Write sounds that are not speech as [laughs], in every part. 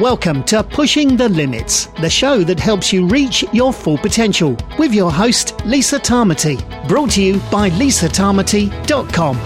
Welcome to Pushing the Limits, the show that helps you reach your full potential with your host, Lisa Tamati. Brought to you by lisatamati.com.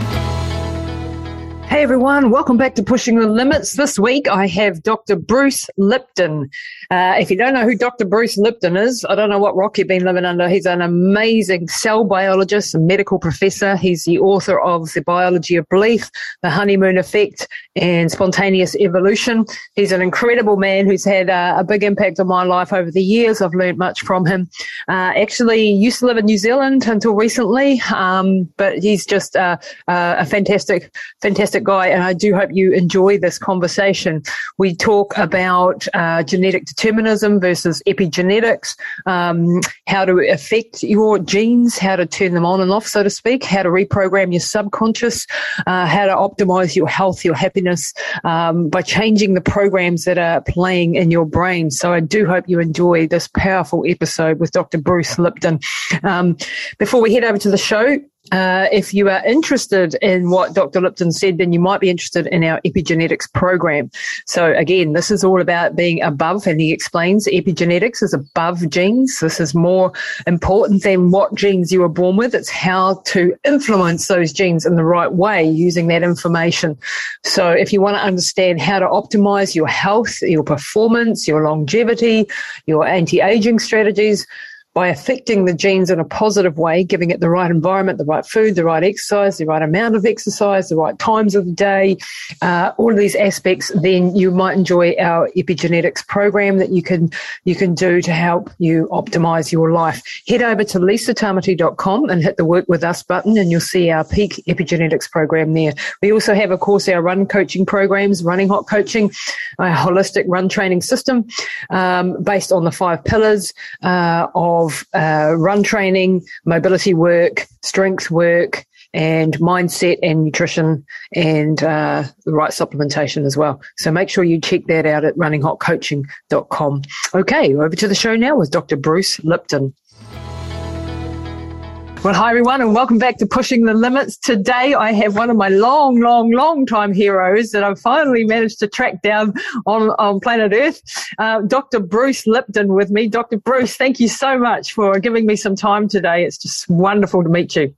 Hey everyone, welcome back to Pushing the Limits. This week I have Dr. Bruce Lipton. Uh, if you don't know who Dr. Bruce Lipton is, I don't know what rock you've been living under. He's an amazing cell biologist and medical professor. He's the author of The Biology of Belief, The Honeymoon Effect, and Spontaneous Evolution. He's an incredible man who's had uh, a big impact on my life over the years. I've learned much from him. Uh, actually used to live in New Zealand until recently, um, but he's just a fantastic, fantastic fantastic guy, and I do hope you enjoy this conversation. We talk about uh, genetic determinism versus epigenetics, um, how to affect your genes, how to turn them on and off, so to speak, how to reprogram your subconscious, uh, how to optimize your health, your happiness um, by changing the programs that are playing in your brain. So I do hope you enjoy this powerful episode with Dr. Bruce Lipton. Um, before we head over to the show, uh, if you are interested in what Dr. Lipton said, then you might be interested in our epigenetics program. So again, this is all about being above, and he explains epigenetics is above genes. This is more important than what genes you were born with. It's how to influence those genes in the right way using that information. So if you want to understand how to optimize your health, your performance, your longevity, your anti-aging strategies, by affecting the genes in a positive way, giving it the right environment, the right food, the right exercise, the right amount of exercise, the right times of the day, uh, all of these aspects, then you might enjoy our epigenetics program that you can you can do to help you optimize your life. Head over to lisatamati.com and hit the work with us button and you'll see our peak epigenetics program there. We also have, of course, our run coaching programs, running hot coaching, a holistic run training system um, based on the five pillars uh, of of uh, run training, mobility work, strength work, and mindset and nutrition and uh, the right supplementation as well. So make sure you check that out at runninghotcoaching.com. Okay, over to the show now with Dr. Bruce Lipton. Well, hi everyone, and welcome back to Pushing the Limits. Today, I have one of my long, long, long time heroes that I've finally managed to track down on, on planet Earth, uh, Dr. Bruce Lipton with me. Dr. Bruce, thank you so much for giving me some time today. It's just wonderful to meet you.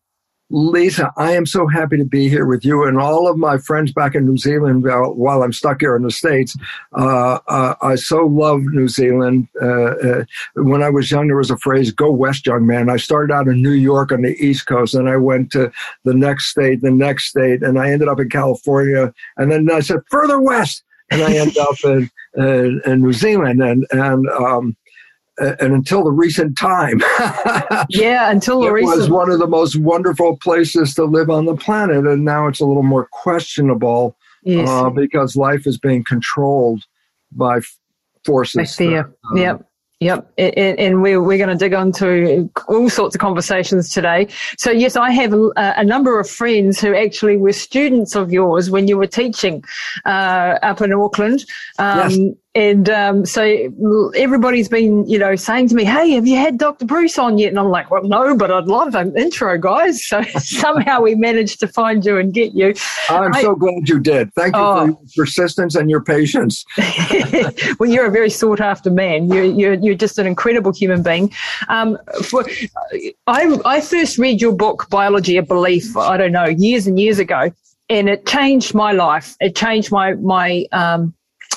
Lisa, I am so happy to be here with you and all of my friends back in New Zealand while I'm stuck here in the States. Uh, uh, I so love New Zealand. Uh, uh, when I was young, there was a phrase, go west, young man. I started out in New York on the East Coast and I went to the next state, the next state, and I ended up in California. And then I said, further west. And I ended up in, in, in, New Zealand. And, and, um, and until the recent time. [laughs] yeah, until the it recent. was one of the most wonderful places to live on the planet, and now it's a little more questionable yes. uh, because life is being controlled by forces. By fear. That, uh, yep. Yep, and, and we're we're going to dig into all sorts of conversations today. So yes, I have a, a, number of friends who actually were students of yours when you were teaching uh, up in Auckland. Um, yes and um, so everybody's been, you know, saying to me, "Hey, have you had Dr. Bruce on yet?" And I'm like, "Well, no, but I'd love an intro, guys." [laughs] So [laughs] somehow we managed to find you and get you. I'm I, so glad you did. Thank you oh, for your persistence and your patience. [laughs] well, you're a very sought after man. You're, you're you're just an incredible human being. Um, for, I I first read your book, Biology of Belief. I don't know, years and years ago, and it changed my life. It changed my my um,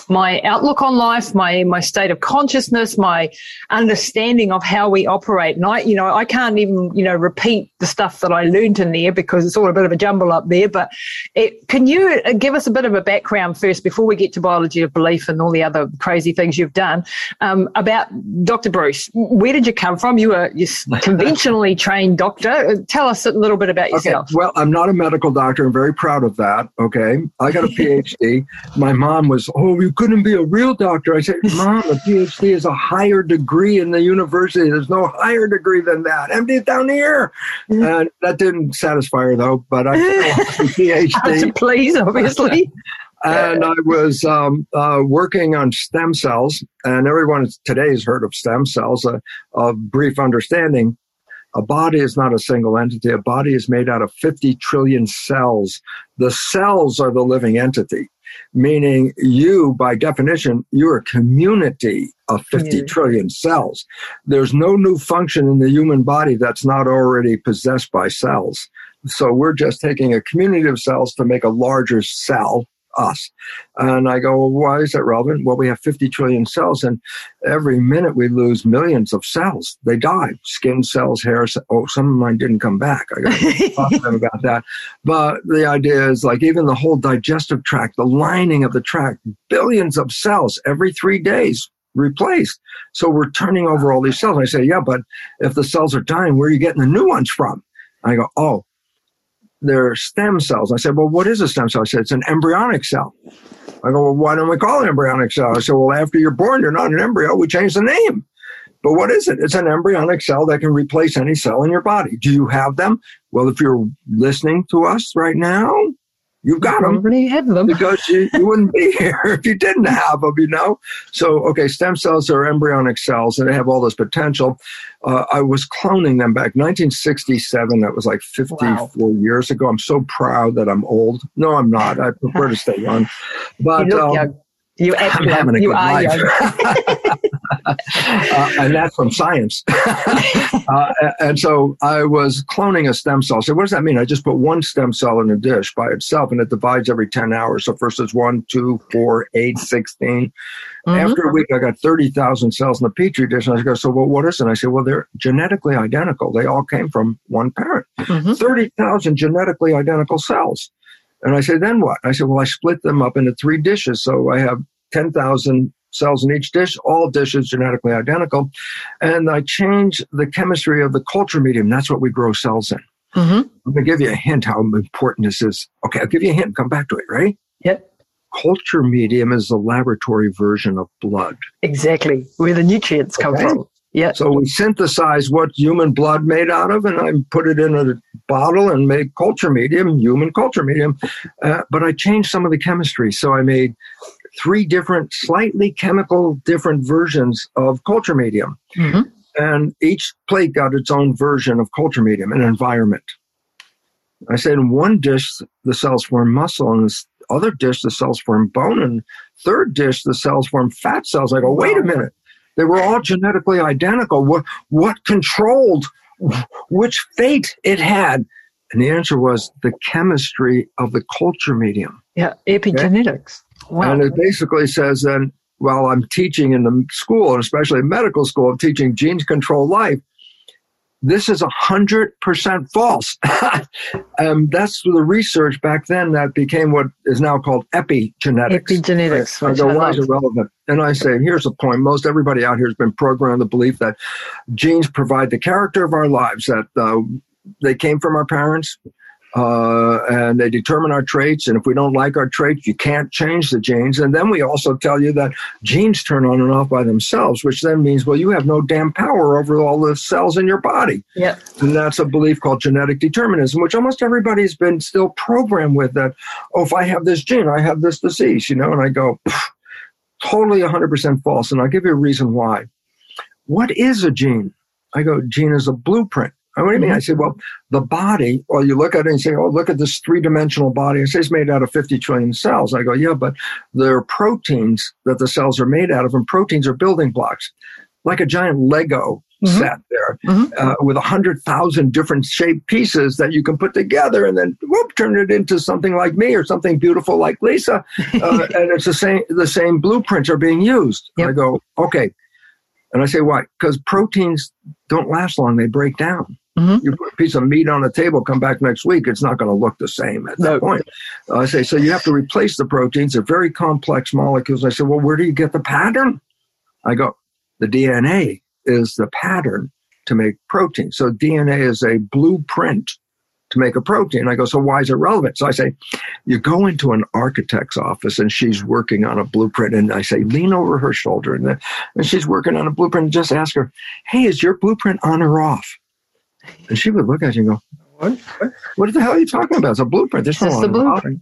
my outlook on life, my, my state of consciousness, my understanding of how we operate. And I, you know, I can't even, you know, repeat the stuff that I learned in there because it's all a bit of a jumble up there. But it, can you uh, give us a bit of a background first before we get to biology of belief and all the other crazy things you've done um, about Dr. Bruce? Where did you come from? You were you [laughs] conventionally trained doctor. Tell us a little bit about yourself. Okay. Well, I'm not a medical doctor. I'm very proud of that. Okay. I got a [laughs] PhD. My mom was, oh, you couldn't be a real doctor. I said, Mom, a PhD is a higher degree in the university. There's no higher degree than that. MD down here. Mm-hmm. And that didn't satisfy her though, but I [laughs] PhD. please, obviously. [laughs] and I was um, uh, working on stem cells, and everyone today has heard of stem cells. A, a, brief understanding: a body is not a single entity. A body is made out of 50 trillion cells. The cells are the living entity. Meaning you, by definition, you're a community of 50 yeah. trillion cells. There's no new function in the human body that's not already possessed by cells. So we're just taking a community of cells to make a larger cell us. And I go, well, why is that relevant? Well, we have 50 trillion cells, and every minute we lose millions of cells. They die. Skin cells, hair cells. Oh, some of mine didn't come back. I got to [laughs] talk to them about that. But the idea is like even the whole digestive tract, the lining of the tract, billions of cells every three days replaced. So we're turning over all these cells. And I say, yeah, but if the cells are dying, where are you getting the new ones from? I go, oh, they're stem cells. I said, well, what is a stem cell? I said, it's an embryonic cell. I go, well, why don't we call it embryonic cell? I said, well, after you're born, you're not an embryo. We change the name. But what is it? It's an embryonic cell that can replace any cell in your body. Do you have them? Well, if you're listening to us right now, You've got them. Already have them. because you, you wouldn't be here [laughs] if you didn't have them, you know? So, okay, stem cells are embryonic cells and they have all this potential. Uh, I was cloning them back 1967. That was like 54 wow. years ago. I'm so proud that I'm old. No, I'm not. I prefer to stay young. [laughs] But you, um, you I'm having a you good life. [laughs] uh, and that's from science. [laughs] uh, and so I was cloning a stem cell. So what does that mean? I just put one stem cell in a dish by itself, and it divides every 10 hours. So first it's 1, 2, 4, 8, 16. Mm-hmm. After a week, I got 30,000 cells in the Petri dish. And I go, so well, what is it? And I said, well, they're genetically identical. They all came from one parent. Mm-hmm. 30,000 genetically identical cells. And I said, then what? I said, well, I split them up into three dishes. So I have 10,000 cells in each dish, all dishes genetically identical. And I change the chemistry of the culture medium. That's what we grow cells in. Mm-hmm. I'm going to give you a hint how important this is. Okay, I'll give you a hint. Come back to it, right? Yep. Culture medium is the laboratory version of blood. Exactly, where the nutrients come from. Yeah. So we synthesize what human blood made out of, and I put it in a bottle and make culture medium, human culture medium. Uh, but I changed some of the chemistry. So I made three different, slightly chemical different versions of culture medium. Mm-hmm. And each plate got its own version of culture medium and environment. I said in one dish, the cells form muscle, and this other dish, the cells form bone, and third dish, the cells form fat cells. I go, wait a minute. They were all genetically identical. What, what controlled which fate it had? And the answer was the chemistry of the culture medium. Yeah, epigenetics. Wow. And it basically says then, while I'm teaching in the school, and especially medical school, I'm teaching genes control life. This is a hundred percent false. [laughs] um, that's the research back then that became what is now called epigenetics. Epigenetics. I go, why is it relevant? And I say, here's the point. Most everybody out here has been programmed the belief that genes provide the character of our lives, that uh, they came from our parents, uh, and they determine our traits. And if we don't like our traits, you can't change the genes. And then we also tell you that genes turn on and off by themselves, which then means, well, you have no damn power over all the cells in your body. Yep. And that's a belief called genetic determinism, which almost everybody's been still programmed with that. Oh, if I have this gene, I have this disease, you know, and I go, totally 100% false. And I'll give you a reason why. What is a gene? I go, gene is a blueprint. What do you mean? I said, well, the body, or you look at it and say, oh, look at this three dimensional body. It says it's made out of 50 trillion cells. I go, yeah, but there are proteins that the cells are made out of, and proteins are building blocks, like a giant Lego mm-hmm. set there mm-hmm. uh, with a hundred thousand different shaped pieces that you can put together and then whoop, turn it into something like me or something beautiful like Lisa. Uh, [laughs] and it's the same, the same blueprints are being used. Yep. I go, okay. And I say, why? Because proteins don't last long. They break down. Mm-hmm. You put a piece of meat on the table, come back next week, it's not going to look the same at that no. point. Uh, I say, so you have to replace the proteins. They're very complex molecules. I said, well, where do you get the pattern? I go, the DNA is the pattern to make protein. So DNA is a blueprint to make a protein. I go, so why is it relevant? So I say, you go into an architect's office and she's working on a blueprint. And I say, lean over her shoulder. And, and she's working on a blueprint and just ask her, hey, is your blueprint on or off? And she would look at you and go, what? What, the hell are you talking about? It's a blueprint. There's no the blueprint.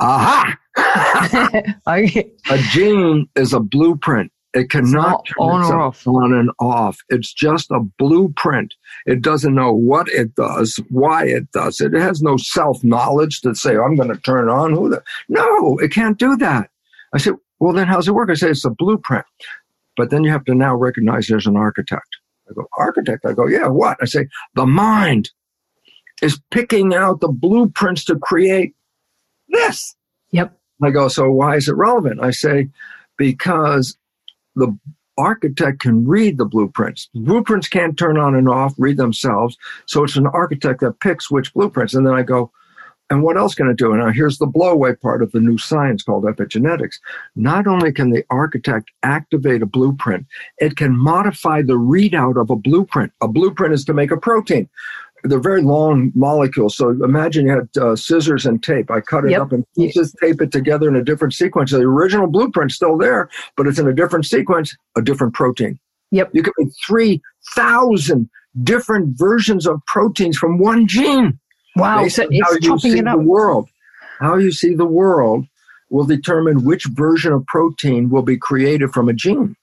Aha! [laughs] [laughs] a gene is a blueprint. It cannot turn on or off. on and off. It's just a blueprint. It doesn't know what it does, why it does it. It has no self knowledge to say, I'm going to turn on. Who the? No, it can't do that. I said, well, then how's it work? I say, it's a blueprint. But then you have to now recognize there's an architect. I go, architect? I go, yeah, what? I say, the mind is picking out the blueprints to create this. Yep. I go, so why is it relevant? I say, because the architect can read the blueprints. Blueprints can't turn on and off, read themselves. So it's an architect that picks which blueprints. And then I go, and what else can it do? And now here's the blowaway part of the new science called epigenetics. Not only can the architect activate a blueprint, it can modify the readout of a blueprint. A blueprint is to make a protein they're very long molecules. So imagine you had uh, scissors and tape. I cut it yep. up and pieces, tape it together in a different sequence. The original blueprint's still there, but it's in a different sequence, a different protein. Yep. You can make 3,000 different versions of proteins from one gene. Wow. So it's chopping it up. The world. How you see the world will determine which version of protein will be created from a gene.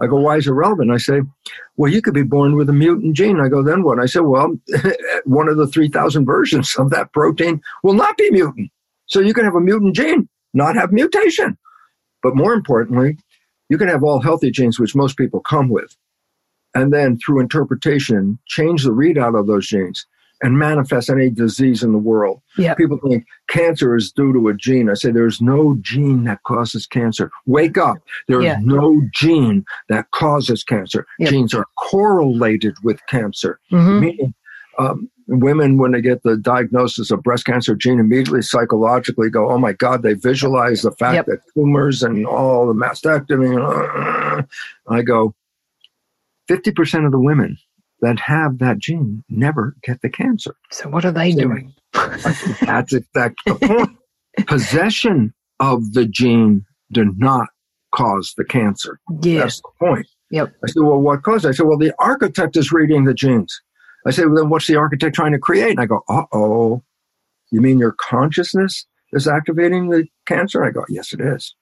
I go, why is it relevant? I say, well, you could be born with a mutant gene. I go, then what? I say, well, [laughs] one of the 3,000 versions of that protein will not be mutant. So you can have a mutant gene, not have mutation. But more importantly, you can have all healthy genes, which most people come with. And then through interpretation, change the readout of those genes and manifest any disease in the world. Yeah. People think cancer is due to a gene. I say there's no gene that causes cancer. Wake up. There is yeah. no gene that causes cancer. Yep. Genes are correlated with cancer. Mm-hmm. Meaning, um, women, when they get the diagnosis of breast cancer gene, immediately psychologically go, oh my God, they visualize the fact yep. that tumors and all the mastectomy. Uh, I go, 50% of the women that have that gene never get the cancer. So what are they so doing? [laughs] that's exactly the point. Possession of the gene did not cause the cancer. Yeah. That's the point. Yep. I said, well, what caused it? I said, well, the architect is reading the genes. I said, well, then what's the architect trying to create? And I go, uh oh, you mean your consciousness is activating the cancer? I go, yes, it is.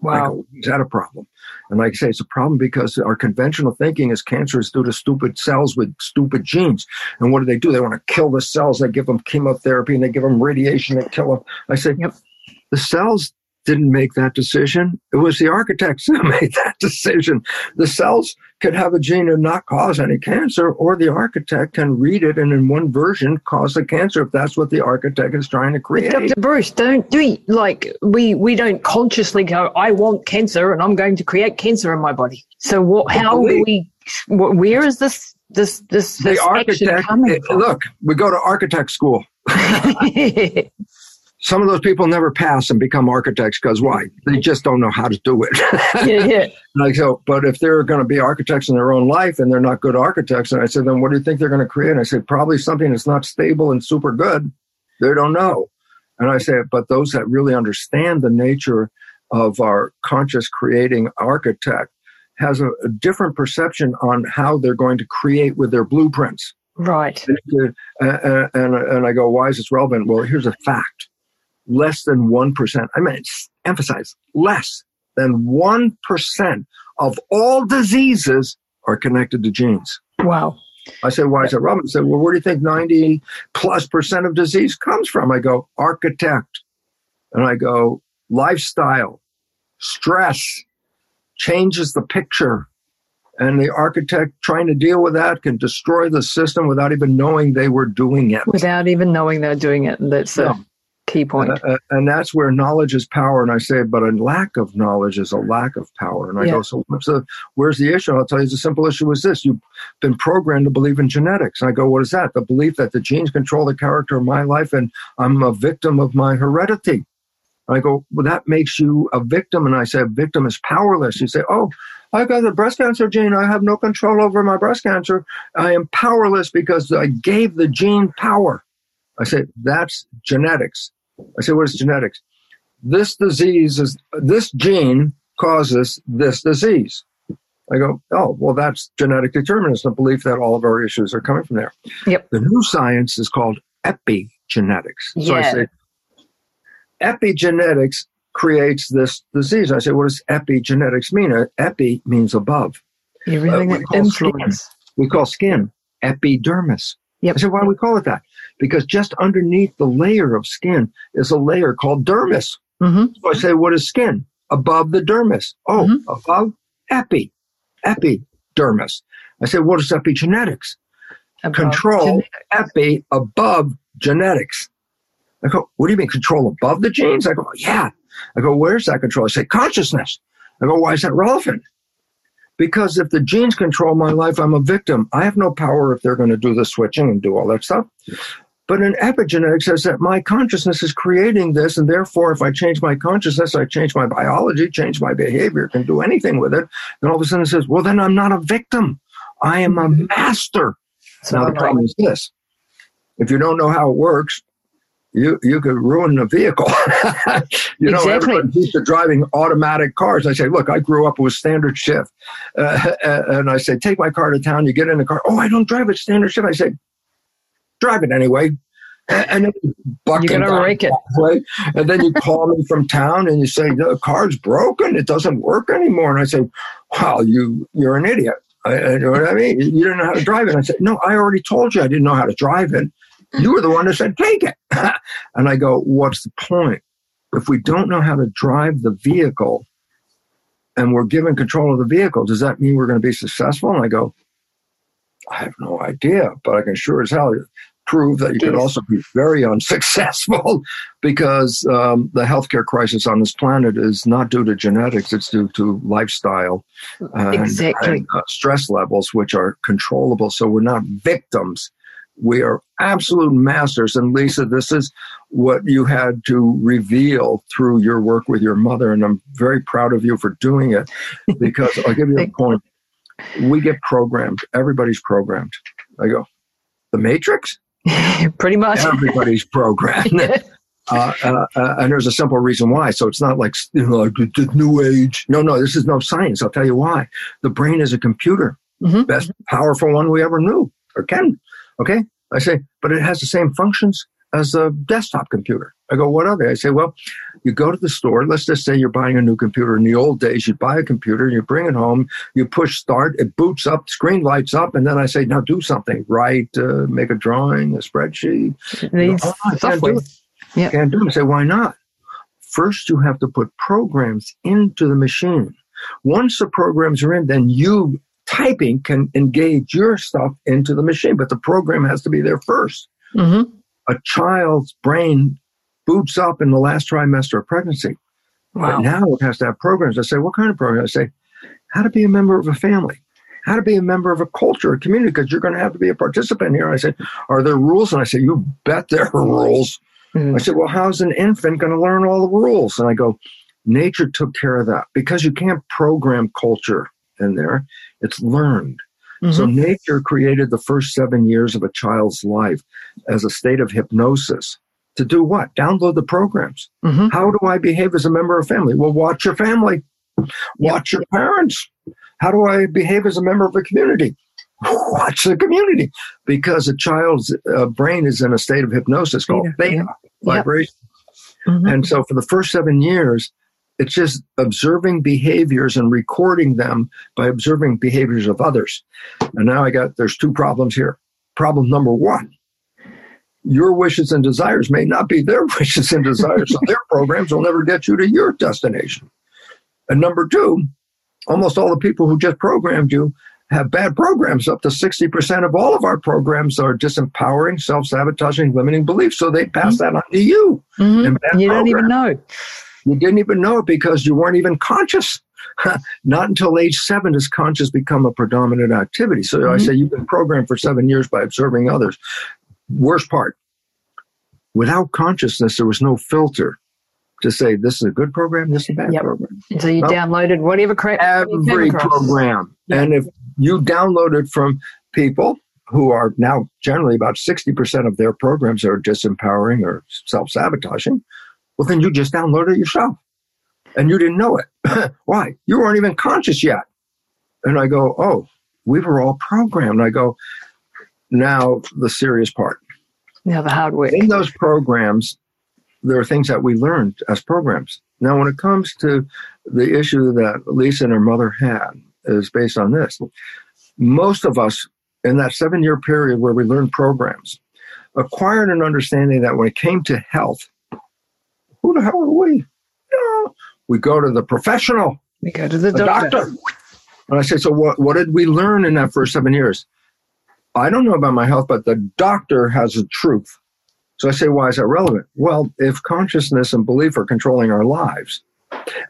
Wow. Go, is that a problem? And like I say, it's a problem because our conventional thinking is cancer is due to stupid cells with stupid genes. And what do they do? They want to kill the cells. They give them chemotherapy and they give them radiation. They kill them. I say, yep. the cells didn't make that decision. It was the architects [laughs] who made that decision. The cells could have a gene and not cause any cancer, or the architect can read it and in one version cause the cancer if that's what the architect is trying to create. Dr. Bruce, don't do it like we we don't consciously go, I want cancer and I'm going to create cancer in my body. So what how do we where is this this this, this the architect, coming eh, from? Look, we go to architect school. [laughs] some of those people never pass and become architects because why? They just don't know how to do it. yeah, yeah. [laughs] like so, but if they're going to be architects in their own life and they're not good architects, and I said, then what do you think they're going to create? And I said, probably something that's not stable and super good. They don't know. And I say, but those that really understand the nature of our conscious creating architect has a, a different perception on how they're going to create with their blueprints. Right. And, uh, and, and, and I go, why is this relevant? Well, here's a fact less than 1%. I mean, emphasize less than 1% of all diseases are connected to genes. Wow. I said, why is that Robin said, well, where do you think 90 plus percent of disease comes from? I go, architect. And I go, lifestyle, stress changes the picture. And the architect trying to deal with that can destroy the system without even knowing they were doing it. Without even knowing they're doing it. That's uh, yeah key point. Uh, uh, and that's where knowledge is power. And I say, but a lack of knowledge is a lack of power. And I yeah. go, so what's the, where's the issue? I'll tell you, the simple issue is this. You've been programmed to believe in genetics. And I go, what is that? The belief that the genes control the character of my life and I'm a victim of my heredity. And I go, well, that makes you a victim. And I say, a victim is powerless. You say, oh, I got the breast cancer gene. I have no control over my breast cancer. I am powerless because I gave the gene power. I say, that's genetics. I say, what is genetics? This disease is, this gene causes this disease. I go, oh, well, that's genetic determinism, the belief that all of our issues are coming from there. Yep. The new science is called epigenetics. Yeah. So I say, epigenetics creates this disease. I say, what does epigenetics mean? Uh, epi means above. Everything Uh, we call skin- We call skin epidermis. Yep. I said, why do we call it that? Because just underneath the layer of skin is a layer called dermis. hmm So I say, what is skin? Above the dermis. Oh, Mhm. above epi, epidermis. I say, what is epigenetics? Control epi above genetics. I go, what do you mean control above the genes? I go, yeah. I go, where's that control? I say, consciousness. I go, why is that relevant? Because if the genes control my life, I'm a victim. I have no power if they're going to do the switching and do all that stuff. But in epigenetics says that my consciousness is creating this, and therefore, if I change my consciousness, I change my biology, change my behavior, can do anything with it. Then all of a sudden it says, well, then I'm not a victim. I am a master. So now the problem is this: if you don't know how it works, you you could ruin a vehicle. [laughs] you know, Exactly. everybody's used to driving automatic cars. I say, look, I grew up with standard shift, [laughs] uh, and I say, take my car to town. You get in the car. Oh, I don't drive a standard shift. I say, drive it anyway. And and then you buck You're gonna down it. And then you call me from town and you say the car's broken. It doesn't work anymore. And I say, "Wow, you you're an idiot." I, I- you know what I mean? You don't know how to drive it. I said, "No, I already told you I didn't know how to drive it. You were the one that said take it." [laughs] and I go, "What's the point? If we don't know how to drive the vehicle, and we're given control of the vehicle, does that mean we're going to be successful?" And I go, "I have no idea, but I can sure as hell." Prove that you could also be very unsuccessful [laughs] because um, the healthcare crisis on this planet is not due to genetics; it's due to lifestyle and, Exactly. and, uh, stress levels, which are controllable. So we're not victims; we are absolute masters. And Lisa, this is what you had to reveal through your work with your mother, and I'm very proud of you for doing it. [laughs] Because I'll give you a point: we get programmed. Everybody's programmed. I go, the Matrix. [laughs] Pretty much. Everybody's programmed. [laughs] [laughs] Uh, uh, uh, and there's a simple reason why. So it's not like, you know, like the, new age. No, no, this is no science. I'll tell you why. The brain is a computer, Mhm. best powerful one we ever knew or can. Okay. I say, but it has the same functions as a desktop computer. I go, what are they? I say, well, you go to the store. Let's just say you're buying a new computer. In the old days, you'd buy a computer, you bring it home, you push start, it boots up, screen lights up, and then I say, now do something. Write, uh, make a drawing, a spreadsheet, Needs Oh, I can't do it. Yep. Can't do it. I say, why not? First, you have to put programs into the machine. Once the programs are in, then you typing can engage your stuff into the machine, but the program has to be there first. hmm A child's brain boots up in the last trimester of pregnancy. Wow. But now it has to have programs. I say, what kind of program? I say, how to be a member of a family, how to be a member of a culture, a community, because you're going to have to be a participant here. I said, are there rules? And I said, you bet there are rules. Mhm. I said, well, how's an infant going to learn all the rules? And I go, nature took care of that because you can't program culture in there. It's learned. So Mhm. nature created the first seven years of a child's life as a state of hypnosis. To do what? Download the programs. Mhm. How do I behave as a member of family? Well, watch your family. Watch your parents. How do I behave as a member of a community? [sighs] Watch the community. Because a child's uh, brain is in a state of hypnosis called Theta, theta vibration. Mhm. And so for the first seven years, it's just observing behaviors and recording them by observing behaviors of others. And now I got, there's two problems here. Problem number one, your wishes and desires may not be their [laughs] wishes and desires, so their programs will never get you to your destination. And number two, almost all the people who just programmed you have bad programs. Up to 60% of all of our programs are disempowering, self sabotaging, limiting beliefs. So they pass that on to you. Mhm. And bad You don't even know. You didn't even know it because you weren't even conscious. [laughs] Not until age seven does conscious become a predominant activity. So I Mhm. say you've been programmed for seven years by observing others. Worst part, without consciousness, there was no filter to say this is a good program, this is a bad Yep. program. So you Well, downloaded whatever Every program. And if you download it from people who are now generally about 60% of their programs are disempowering or self sabotaging, well, then you just downloaded it yourself and you didn't know it. [laughs] Why? You weren't even conscious yet. And I go, oh, we were all programmed. I go, now the serious part. Now the hard work. In those programs, there are things that we learned as programs. Now, when it comes to the issue that Lisa and her mother had, is based on this. Most of us in that seven year period where we learned programs acquired an understanding that when it came to health, who the hell are we? Know, we go to the professional. We go to the, the doctor. doctor. And I say, so what, what did we learn in that first seven years? I don't know about my health, but the doctor has the truth. So I say, why is that relevant? Well, if consciousness and belief are controlling our lives,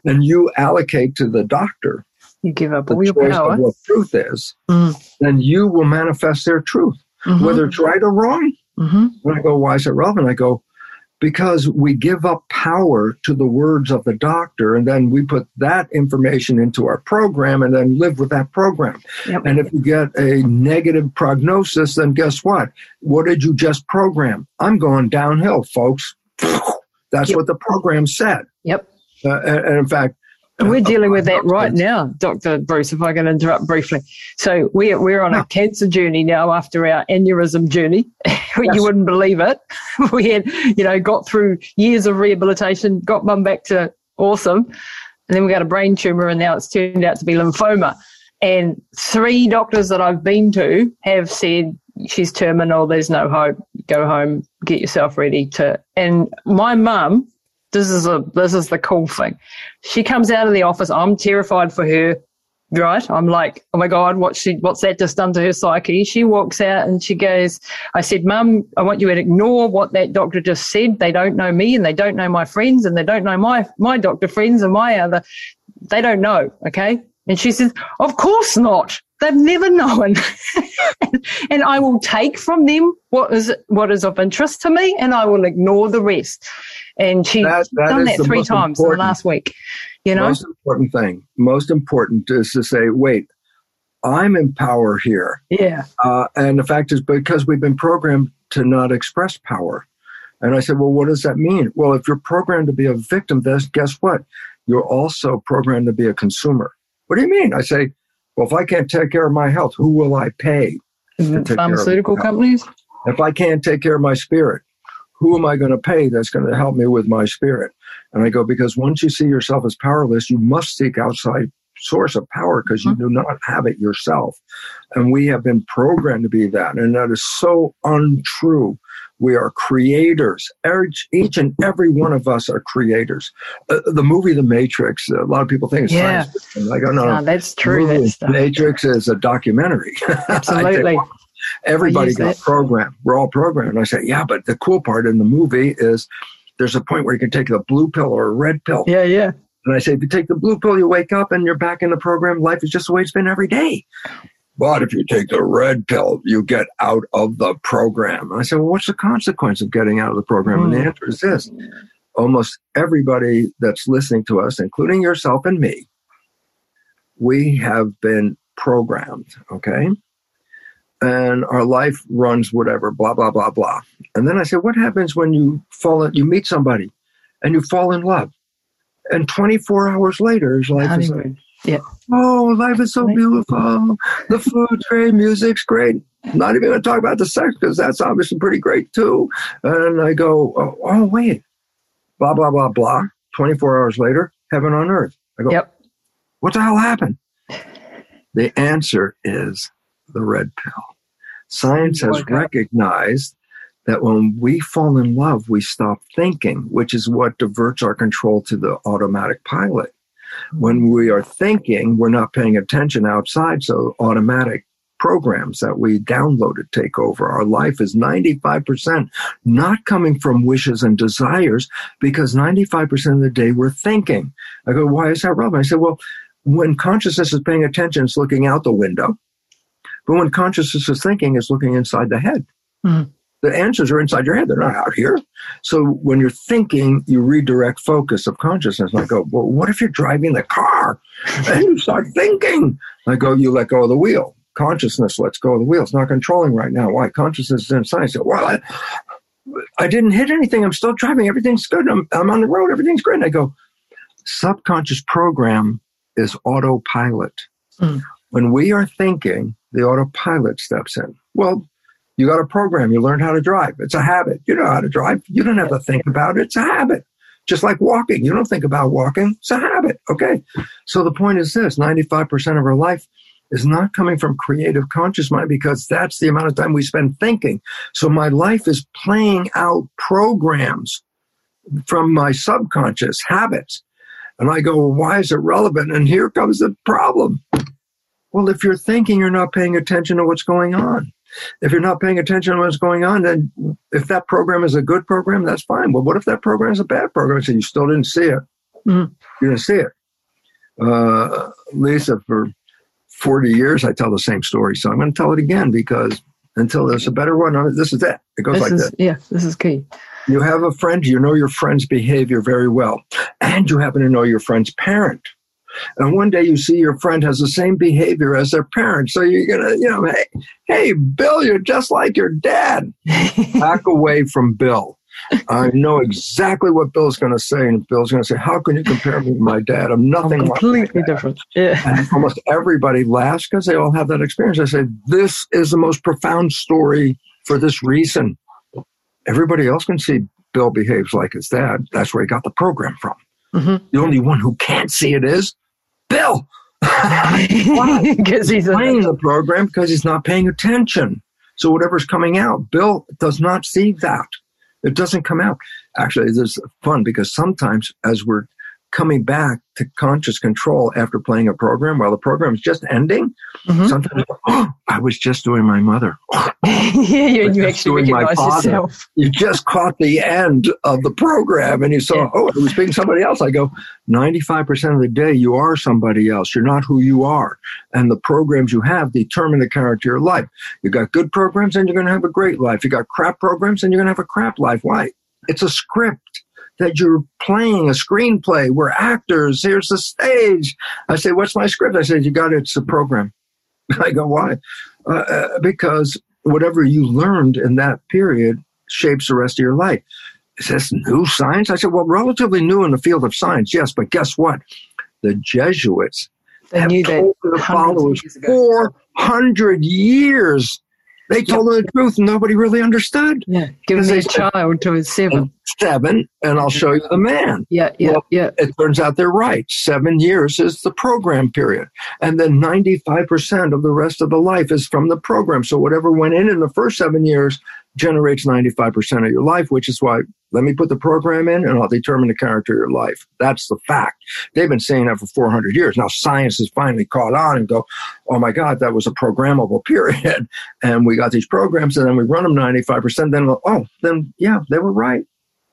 and you allocate to the doctor you give up all your power. what truth is, mm. then you will manifest their truth, mm-hmm. whether it's right or wrong. Mm-hmm. When I go, why is it relevant? I go, because we give up power to the words of the doctor and then we put that information into our program and then live with that program. Yep. And if you get a negative prognosis, then guess what? What did you just program? I'm going downhill, folks. [laughs] That's yep. what the program said. Yep. Uh, and, in fact, we're dealing with that right now, Dr. Bruce, if I can interrupt briefly. So we're, we're on a cancer journey now after our aneurysm journey. [laughs] Yes. you wouldn't believe it. [laughs] we had, you know, got through years of rehabilitation, got mum back to awesome. And then we got a brain tumor and now it's turned out to be lymphoma. And three doctors that I've been to have said she's terminal, there's no hope, go home, get yourself ready to. And my mum, this is a this is the cool thing. She comes out of the office. I'm terrified for her. Right. I'm like, oh my God, what's she what's that just done to her psyche? She walks out and she goes, I said, Mum, I want you to ignore what that doctor just said. They don't know me and they don't know my friends and they don't know my my doctor friends and my other they don't know. Okay. And she says, Of course not. They've never known. [laughs] and I will take from them what is what is of interest to me and I will ignore the rest. And she's that, that done that three times in the last week. You know? Most important thing. Most important is to say, wait, I'm in power here. Yeah. Uh, and the fact is because we've been programmed to not express power. And I said, well, what does that mean? Well, if you're programmed to be a victim, then guess what? You're also programmed to be a consumer. What do you mean? I say, well, if I can't take care of my health, who will I pay? Pharmaceutical companies? If I can't take care of my spirit, who am I going to pay that's going to help me with my spirit? And I go, because once you see yourself as powerless, you must seek outside source of power because you mm-hmm. do not have it yourself. And we have been programmed to be that. And that is so untrue. We are creators. Each and every one of us are creators. Uh, the movie The Matrix, a lot of people think it's yeah. science fiction. I go, no, no, that's true. The Matrix is a documentary. [laughs] Absolutely. Everybody got programmed. We're all programmed. And I say, yeah, but the cool part in the movie is there's a point where you can take the blue pill or a red pill. Yeah, yeah. And I say, if you take the blue pill, you wake up and you're back in the program. Life is just the way it's been every day. But if you take the red pill, you get out of the program. And I said, well, what's the consequence of getting out of the program? Mm. And the hmm. answer is this. Almost everybody that's listening to us, including yourself and me, we have been programmed, okay? and our life runs whatever, blah, blah, blah, blah. And then I said, what happens when you fall, in, you meet somebody and you fall in love? And 24 hours later, his life is like, yeah. oh, life is so beautiful. The food's great, music's great. Not even going to talk about the sex because that's obviously pretty great too. And I go, oh, oh, wait, blah, blah, blah, blah. 24 hours later, heaven on earth. I go, yep. what the hell happened? The answer is the red pill. Science has recognized that when we fall in love, we stop thinking, which is what diverts our control to the automatic pilot. When we are thinking, we're not paying attention outside, so automatic programs that we downloaded take over. Our life is 95% not coming from wishes and desires because 95% of the day we're thinking. I go, why is that relevant? I said, well, when consciousness is paying attention, it's looking out the window. But when consciousness is thinking, it's looking inside the head. Mm-hmm. The answers are inside your head. They're not out here. So when you're thinking, you redirect focus of consciousness. And I go, well, what if you're driving the car [laughs] and you start thinking? I go, you let go of the wheel. Consciousness lets go of the wheel. It's not controlling right now. Why? Consciousness is inside. I said, well, I, I didn't hit anything. I'm still driving. Everything's good. I'm, I'm on the road. Everything's great. And I go, subconscious program is autopilot. Mm. When we are thinking, the autopilot steps in. Well, You got a program. You learned how to drive. It's a habit. You know how to drive. You don't have to think about it. It's a habit. Just like walking. You don't think about walking. It's a habit. Okay. So the point is this 95% of our life is not coming from creative conscious mind because that's the amount of time we spend thinking. So my life is playing out programs from my subconscious habits. And I go, well, why is it relevant? And here comes the problem. Well, if you're thinking, you're not paying attention to what's going on. If you're not paying attention to what's going on, then if that program is a good program, that's fine. But what if that program is a bad program? So you still didn't see it. Mm-hmm. You didn't see it. Uh, Lisa, for 40 years, I tell the same story. So I'm going to tell it again because until there's a better one, this is it. It goes this like is, this. Yeah, this is key. You have a friend, you know your friend's behavior very well, and you happen to know your friend's parent. And one day you see your friend has the same behavior as their parents. So you're going to, you know, hey, hey, Bill, you're just like your dad. [laughs] Back away from Bill. I know exactly what Bill's going to say, and Bill's going to say, "How can you compare me to my dad? I'm nothing I'm completely like different." Yeah. And almost everybody laughs because they all have that experience. I say, "This is the most profound story for this reason. Everybody else can see Bill behaves like his dad. That's where he got the program from. Mm-hmm. The only one who can't see it is Bill." [laughs] Because he's playing the program because he's not paying attention. So whatever's coming out, Bill does not see that. It doesn't come out. Actually, this is fun because sometimes as we're coming back to conscious control after playing a program while the program is just ending, mm-hmm. sometimes [gasps] oh, I was just doing my mother. [laughs] yeah, you, you actually recognize yourself. You just caught the end of the program and you saw, yeah. oh, it was being somebody else. I go, 95% of the day, you are somebody else. You're not who you are. And the programs you have determine the character of your life. You got good programs and you're going to have a great life. You got crap programs and you're going to have a crap life. Why? It's a script that you're playing a screenplay. We're actors. Here's the stage. I say, what's my script? I said, you got it. It's a program. [laughs] I go, why? Uh, uh, because whatever you learned in that period shapes the rest of your life. Is this new science? I said, well, relatively new in the field of science, yes, but guess what? The Jesuits they have told the followers 400 years they told yep. the truth and nobody really understood. Yeah. Give me a child to his seven. Seven, and I'll show you the man. Yeah, yeah, well, yeah. It turns out they're right. Seven years is the program period. And then 95% of the rest of the life is from the program. So whatever went in in the first seven years generates 95% of your life, which is why let me put the program in and I'll determine the character of your life. That's the fact. They've been saying that for 400 years. Now science has finally caught on and go, oh my God, that was a programmable period. [laughs] And we got these programs and then we run them 95%. Then, oh, then yeah, they were right.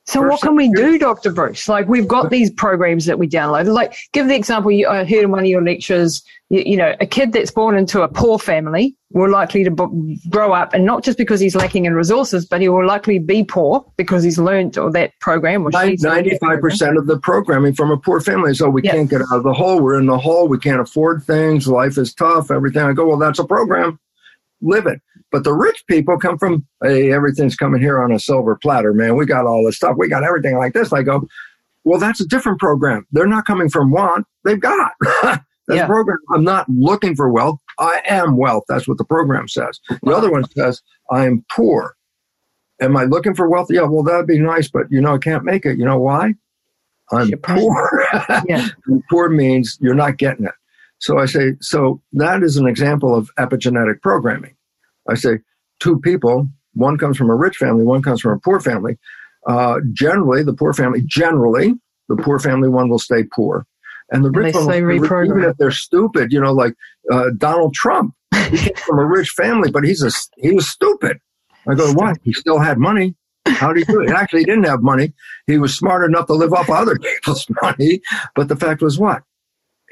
So what can we do, Dr. Bruce? Like we've got these programs that we download. Like give the example you, I heard in one of your lectures, you, you, know, a kid that's born into a poor family will likely to b- grow up and not just because he's lacking in resources, but he will likely be poor because he's learned or that program. Or 95% of the programming from a poor family. So we can't get out of the hole. We're in the hole. We can't afford things. Life is tough. Everything. I go, well, that's a program. Live it. But the rich people come from, hey, everything's coming here on a silver platter, man. We got all this stuff. We got everything like this. I go, well, that's a different program. They're not coming from want. They've got. [laughs] that's yeah. program. I'm not looking for wealth. I am wealth. That's what the program says. The wow. other one says, I am poor. Am I looking for wealth? Yeah, well, that'd be nice, but you know, I can't make it. You know why? I'm poor. [laughs] yeah. poor means you're not getting it. So I say, so that is an example of epigenetic programming. I say two people, one comes from a rich family, one comes from a poor family. Uh, generally, the poor family, generally, the poor family one will stay poor. And the rich one, will, even if they're stupid, you know, like uh, Donald Trump, [laughs] he came from a rich family, but he's a he was stupid. I go, what? He still had money. How did he do it? Actually, he didn't have money. He was smart enough to live off other [laughs] people's money. But the fact was what?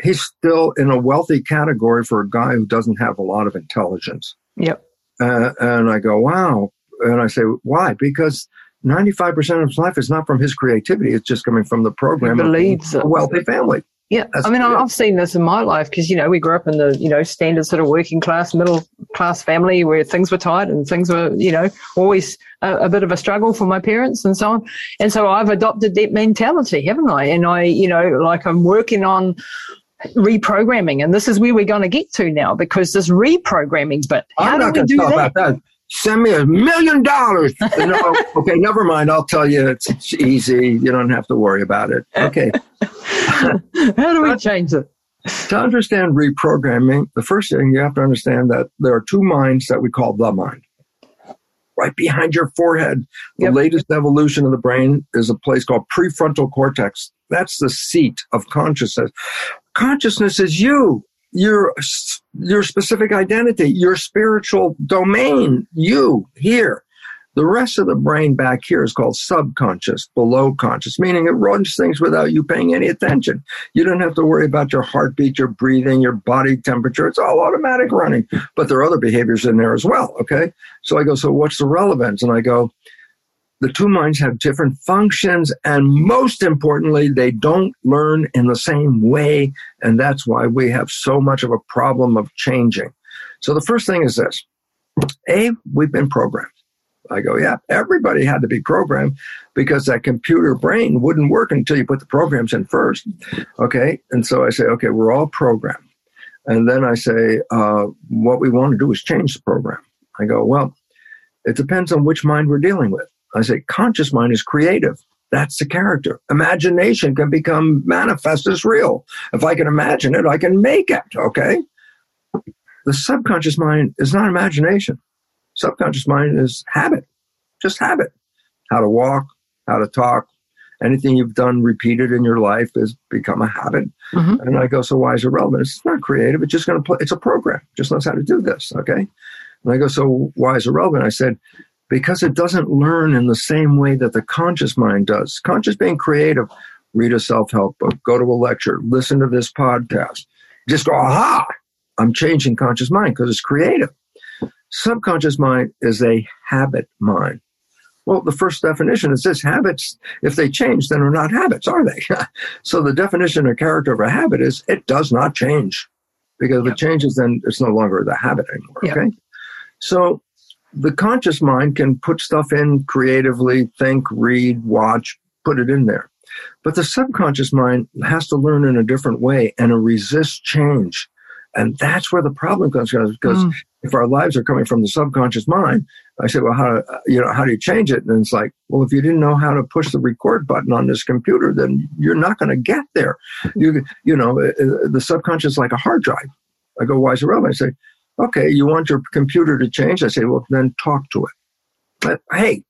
He's still in a wealthy category for a guy who doesn't have a lot of intelligence. Yep. Uh, and I go, wow. And I say, why? Because 95% of his life is not from his creativity. It's just coming from the program. He believes a wealthy family. Yeah, That's I mean, I've seen this in my life because you know we grew up in the you know standard sort of working class, middle class family where things were tight and things were you know always a, a, bit of a struggle for my parents and so on. And so I've adopted that mentality, haven't I? And I you know like I'm working on reprogramming. And this is where we're going to get to now because this reprogramming bit. I'm not going to talk that? about that. send me a million dollars. [laughs] No, okay, never mind. I'll tell you. It's, it's easy. You don't have to worry about it. Okay. [laughs] How do we change it? To understand reprogramming, the first thing you have to understand that there are two minds that we call the mind. Right behind your forehead, the Yep. latest evolution of the brain is a place called prefrontal cortex. That's the seat of consciousness. Consciousness is you, your your specific identity, your spiritual domain, you here. The rest of the brain back here is called subconscious, below conscious, meaning it runs things without you paying any attention. You don't have to worry about your heartbeat, your breathing, your body temperature. It's all automatic running. But there are other behaviors in there as well. Okay. So I go, so what's the relevance? And I go, the two minds have different functions. And most importantly, they don't learn in the same way. And that's why we have so much of a problem of changing. So the first thing is this A, we've been programmed. I go, yeah, everybody had to be programmed because that computer brain wouldn't work until you put the programs in first. Okay. And so I say, okay, we're all programmed. And then I say, uh, what we want to do is change the program. I go, well, it depends on which mind we're dealing with. I say, conscious mind is creative. That's the character. Imagination can become manifest as real. If I can imagine it, I can make it. Okay. The subconscious mind is not imagination. Subconscious mind is habit, just habit. How to walk, how to talk, anything you've done repeated in your life has become a habit. Mhm. And I go, so why is it relevant? It's not creative. It's just going to play. It's a program. Just knows how to do this. Okay. And I go, so why is it relevant? I said, because it doesn't learn in the same way that the conscious mind does. Conscious being creative, read a self-help book, go to a lecture, listen to this podcast. Just go, aha, I'm changing conscious mind because it's creative. Subconscious mind is a habit mind. Well, the first definition is this habits, if they change, then are not habits, are they? [laughs] so the definition or character of a habit is it does not change. Because if Yep. it changes, then it's no longer the habit anymore. Yep. Okay. So the conscious mind can put stuff in creatively, think, read, watch, put it in there. But the subconscious mind has to learn in a different way and it resists change. And that's where the problem comes from because Mm. if our lives are coming from the subconscious mind, I said, well, how, you know, how do you change it? And it's like, well, if you didn't know how to push the record button on this computer, then you're not going to get there. You, you know, uh, uh, the subconscious is like a hard drive. I go, why is it relevant? I say, okay, you want your computer to change? I say, well, then talk to it. But, hey,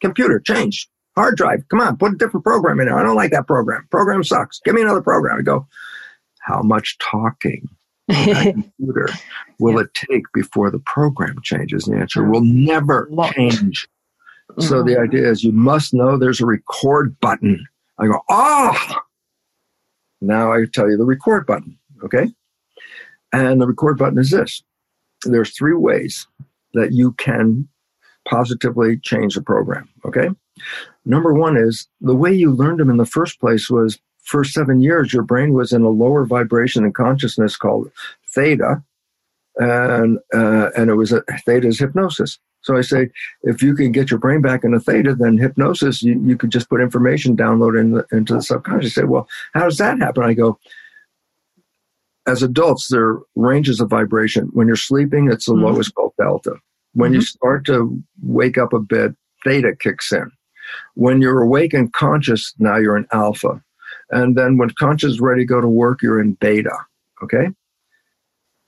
computer, change. Hard drive, come on, put a different program in there. I don't like that program. Program sucks. Give me another program. I go, how much talking [laughs] computer will it take before the program changes? The answer will never change. So the idea is you must know there's a record button. I go, ah! Now I tell you the record button, okay? And the record button is this. There's three ways that you can positively change the program, okay? Number one is the way you learned them in the first place was first seven years, your brain was in a lower vibration and consciousness called theta, and uh, and it was a theta is hypnosis. So I say, if you can get your brain back into theta, then hypnosis, you, you could just put information download in the, into the subconscious. You Say, well, how does that happen? I go, as adults, there are ranges of vibration. When you're sleeping, it's the Mhm. lowest called delta. When you start to wake up a bit, theta kicks in. When you're awake and conscious, now you're in alpha. And then when conscious is ready to go to work, you're in beta. Okay?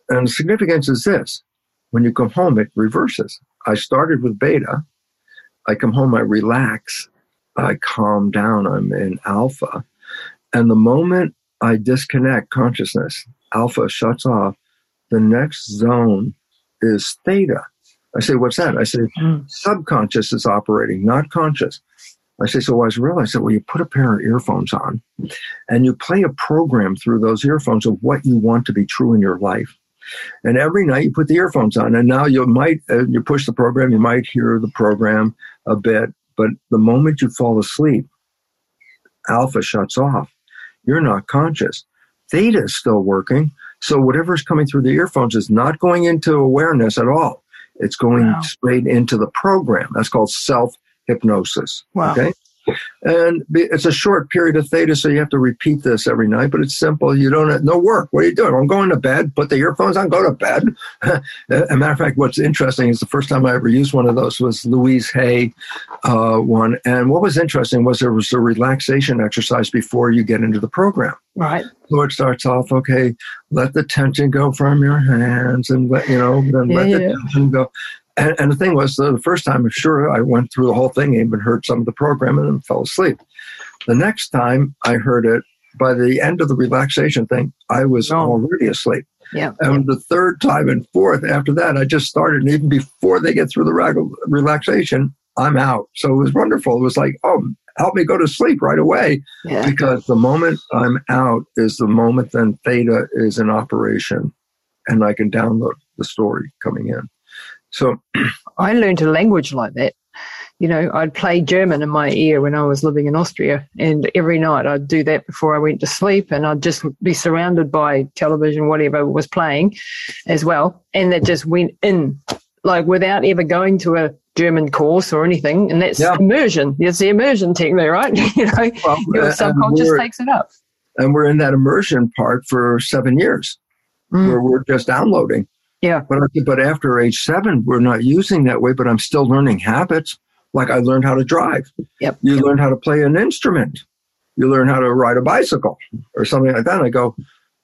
And the significance is this when you come home, it reverses. I started with beta. I come home, I relax, I calm down, I'm in alpha. And the moment I disconnect consciousness, alpha shuts off, the next zone is theta. I say, what's that? I say, Mm. subconscious is operating, not conscious. I say, so why is it real? I said, well, you put a pair of earphones on and you play a program through those earphones of what you want to be true in your life. And every night you put the earphones on, and now you might uh, you push the program, you might hear the program a bit, but the moment you fall asleep, alpha shuts off. You're not conscious. Theta is still working, so whatever's coming through the earphones is not going into awareness at all. It's going Wow. straight into the program. That's called self hypnosis. Wow. Okay. And it's a short period of theta, so you have to repeat this every night, but it's simple. You don't, have no work. What are you doing? I'm going to bed, put the earphones on, go to bed. [laughs] a matter of fact, what's interesting is the first time I ever used one of those was Louise Hay uh, one. And what was interesting was there was a relaxation exercise before you get into the program. Right. So it starts off, okay, let the tension go from your hands and let, you know, then Yeah, let the tension go. And, and the thing was, the first time, I'm sure, I went through the whole thing, even heard some of the program and then fell asleep. The next time I heard it, by the end of the relaxation thing, I was Oh. already asleep. Yeah. And the third time and fourth after that, I just started. And even before they get through the rag- relaxation, I'm out. So it was wonderful. It was like, oh, help me go to sleep right away Yeah. because the moment I'm out is the moment then theta is in operation and I can download the story coming in. So, [clears throat] I learned a language like that. You know, I'd play German in my ear when I was living in Austria, and every night I'd do that before I went to sleep, and I'd just be surrounded by television, whatever was playing, as well, and that just went in, like without ever going to a German course or anything, and that's Yeah. immersion. It's the immersion technique, right? [laughs] you know, well, your subconscious takes it up. and we're in that immersion part for seven years Mm. where we're just downloading. Yeah. But, but after age seven, we're not using that way, but I'm still learning habits. Like I learned how to drive. Yep. You Yep. learn how to play an instrument. You learn how to ride a bicycle or something like that. And I go,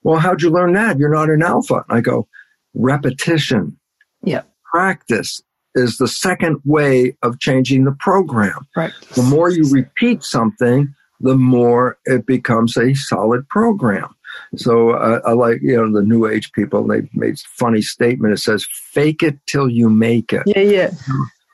well, how'd you learn that? You're not an alpha. I go, repetition. Yep. Practice is the second way of changing the program. Right. The more you repeat something, the more it becomes a solid program. So uh, I like, you know, the new age people, they made a funny statement. It says, fake it till you make it. Yeah, yeah.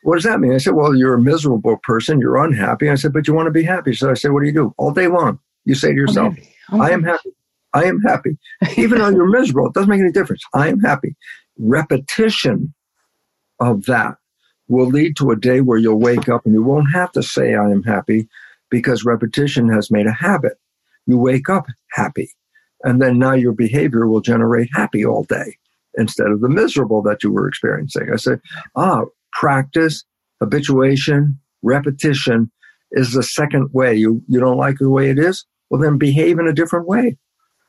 What does that mean? I said, well, you're a miserable person. You're unhappy. I said, but you want to be happy. So I said, what do you do? All day long. You say to yourself, I am happy. I am happy. [laughs] Even though you're miserable, it doesn't make any difference. I am happy. Repetition of that will lead to a day where you'll wake up and you won't have to say, I am happy, because repetition has made a habit. You wake up happy. And then now your behavior will generate happy all day instead of the miserable that you were experiencing. I said, ah, practice, habituation, repetition is the second way. You, you don't like the way it is? Well, then behave in a different way.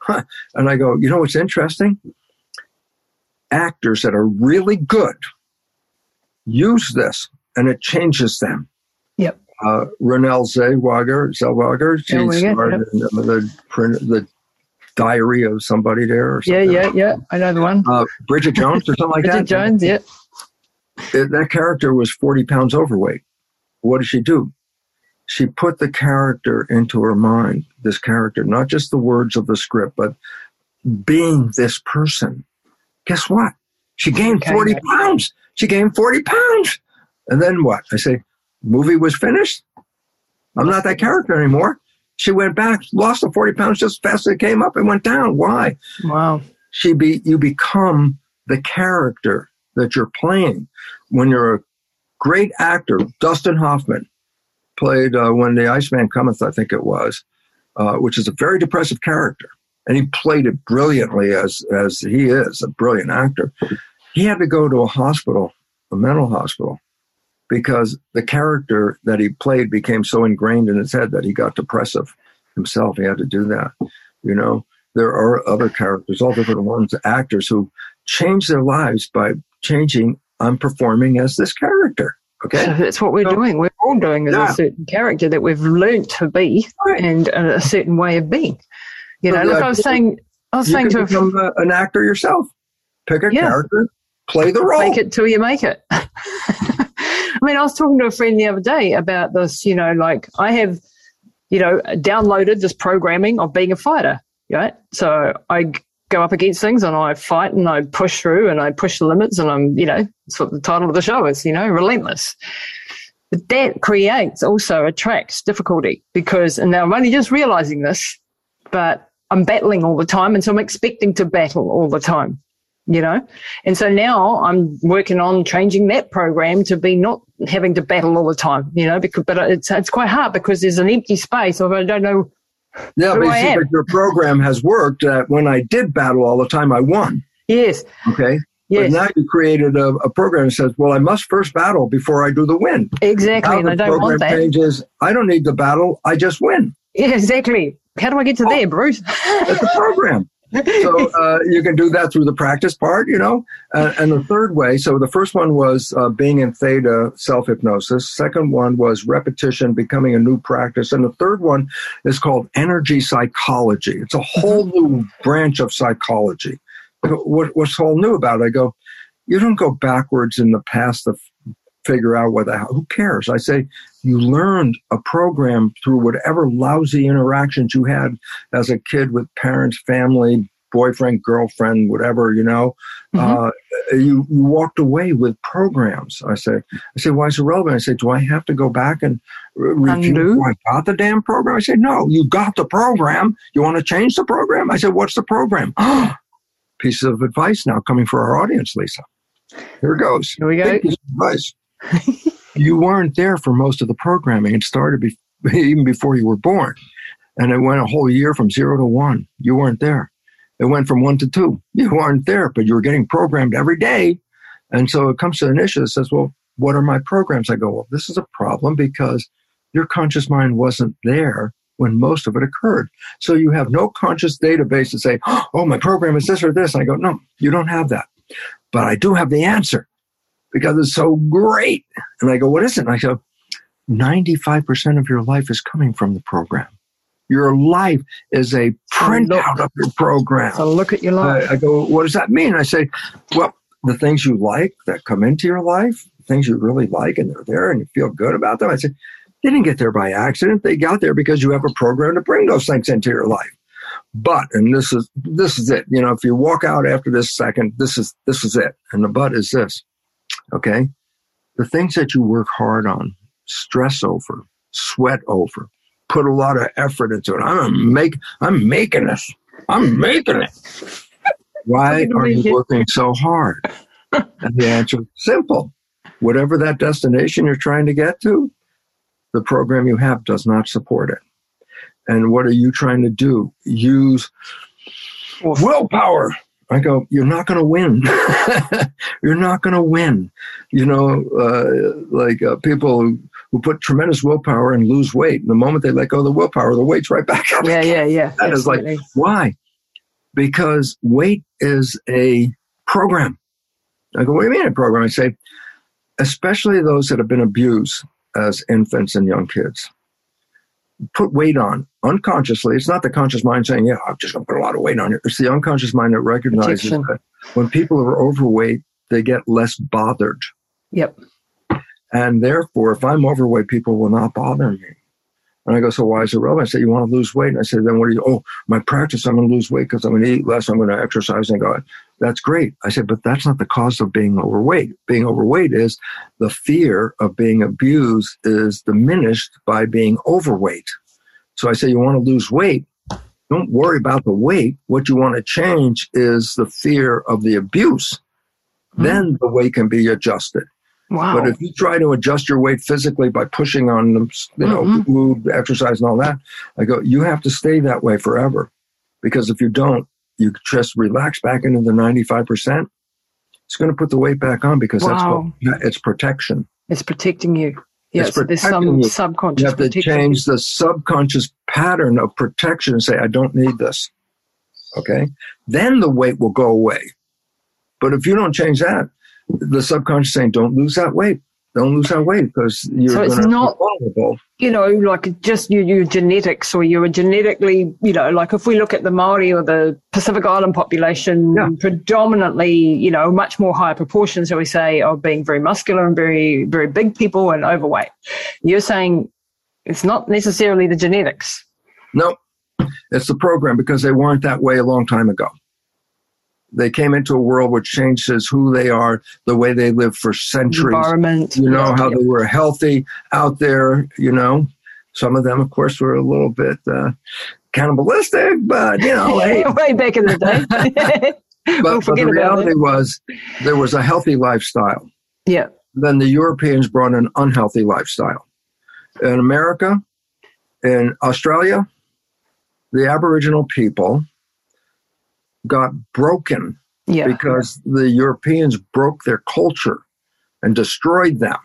Huh. And I go, you know what's interesting? Actors that are really good use this and it changes them. Yep. Uh, Renelle Zellweger, Zellweger, she starred in the, the, the diary of somebody there or Yeah, something. yeah, yeah. I know the one. Uh, Bridget Jones or something like Bridget that. Bridget Jones, yeah. That character was 40 pounds overweight. What did she do? She put the character into her mind, this character, not just the words of the script, but being this person. Guess what? She gained Okay. 40 pounds. She gained 40 pounds. And then what? I say, movie was finished. I'm not that character anymore. She went back, lost the 40 pounds just as fast as it came up and went down. Why? Wow. she be you become the character that you're playing when you're a great actor dustin hoffman played uh, when the iceman cometh i think it was uh, which is a very depressive character and he played it brilliantly as as he is a brilliant actor he had to go to a hospital a mental hospital because the character that he played became so ingrained in his head that he got depressive himself he had to do that you know there are other characters, all different ones, actors who change their lives by changing. I'm performing as this character. Okay. So that's what we're So- doing. We're all doing Yeah. a certain character that we've learnt to be Right. and a certain way of being. You So know, look, I was saying, I was You saying can to become a, an actor yourself. Pick a Yeah. character, play the role. Make it till you make it. [laughs] I mean, I was talking to a friend the other day about this, you know, like I have, you know, downloaded this programming of being a fighter, right? So I go up against things and I fight and I push through and I push the limits and I'm, you know, that's what the title of the show is, you know, relentless. But that creates also attracts difficulty because, and now I'm only just realizing this, but I'm battling all the time. And so I'm expecting to battle all the time you know and so now i'm working on changing that program to be not having to battle all the time you know because but it's it's quite hard because there's an empty space of i don't know yeah, but, you see, but your program has worked. That when I did battle all the time, I won. yes Okay. Yes. But now you created a, a program that says, well, I must first battle before I do the win. Exactly. Now and I don't want program that. changes. I don't need to battle. I just win. Yeah, [laughs] exactly. How do I get to oh. there, Bruce? That's the program. So uh, you can do that through the practice part, you know. Uh, and the third way, so the first one was uh, being in theta self hypnosis. Second one was repetition, becoming a new practice, and the third one is called energy psychology. It's a whole new branch of psychology. What, what's all new about it? I go, you don't go backwards in the past to f- figure out what the hell. Who cares? I say you learned a program through whatever lousy interactions you had as a kid with parents, family, boyfriend, girlfriend, whatever, you know, Mhm. uh, you, you walked away with programs. I say, I say, why is it relevant? I say, do I have to go back and re- review? I got the damn program. I said, no, you got the program. You want to change the program? I said, what's the program? [gasps] Pieces of advice now coming for our audience, Lisa. Here it goes. Here we go. Big piece of advice. [laughs] you weren't there for most of the programming. It started be- [laughs] even before you were born. And it went a whole year from zero to one. You weren't there. It went from one to two. You weren't there, but you were getting programmed every day. And so it comes to an issue that says, well, what are my programs? I go, well, this is a problem because your conscious mind wasn't there when most of it occurred. So you have no conscious database to say, oh, my program is this or this. And I go, no, you don't have that. But I do have the answer because it's so great. And I go, what is it? And I go, 95% of your life is coming from the program. Your life is a printout of your program. So look at your life. I, I go, what does that mean? I say, well, the things you like that come into your life, things you really like, and they're there and you feel good about them. I say, they didn't get there by accident. They got there because you have a program to bring those things into your life. But, and this is, this is it. You know, if you walk out after this second, this is, this is it. And the but is this. Okay. The things that you work hard on, stress over, sweat over, put a lot of effort into it. I'm make, I'm making this. I'm making it. [laughs] Why are you working so hard? And the answer is simple. Whatever that destination you're trying to get to, the program you have does not support it. And what are you trying to do? Use willpower. I go, you're not going to win. [laughs] you're not going to win. You know, uh, like uh, people who, who put tremendous willpower and lose weight. And the moment they let go of the willpower, the weight's right back up. Yeah, yeah, yeah. That is like, why? Because weight is a program. I go, what do you mean a program? I say, especially those that have been abused as infants and young kids. Put weight on unconsciously. It's not the conscious mind saying, yeah, I'm just going to put a lot of weight on you. It's the unconscious mind that recognizes Protection. that when people are overweight, they get less bothered. Yep. And therefore, if I'm overweight, people will not bother me. And I go, so why is it relevant? I said, you want to lose weight? And I said, then what do you, oh, my practice, I'm going to lose weight because I'm going to eat less, I'm going to exercise. And I go, that's great. I said, but that's not the cause of being overweight. Being overweight is the fear of being abused is diminished by being overweight. So I say, you want to lose weight? Don't worry about the weight. What you want to change is the fear of the abuse. Mhm. Then the weight can be adjusted. Wow. But if you try to adjust your weight physically by pushing on them, you know, Mhm. food, exercise, and all that, I go, you have to stay that way forever. Because if you don't, you just relax back into the 95%. It's going to put the weight back on because Wow. that's what it's protection. it's protecting you. Yeah, It's there's some you. subconscious You have to change the subconscious pattern of protection and say, I don't need this. Okay. Then the weight will go away. But if you don't change that, the subconscious saying, don't lose that weight. Don't lose that weight because you're So it's not- vulnerable. you know, like just your, your genetics or you're genetically, you know, like if we look at the Maori or the Pacific Island population, Yeah. predominantly, you know, much more higher proportions, shall we say, of being very muscular and very, very big people and overweight. You're saying it's not necessarily the genetics. No, it's the program because they weren't that way a long time ago. They came into a world which changes who they are, the way they lived for centuries. Environment. You know, how they were healthy out there, you know. Some of them, of course, were a little bit uh, cannibalistic, but, you know, hey, [laughs] way back in the day. but, [laughs] we'll but the reality it. was there was a healthy lifestyle. Yeah. Then the Europeans brought an unhealthy lifestyle. In America, in Australia, the Aboriginal people got broken Yeah. because the Europeans broke their culture and destroyed them.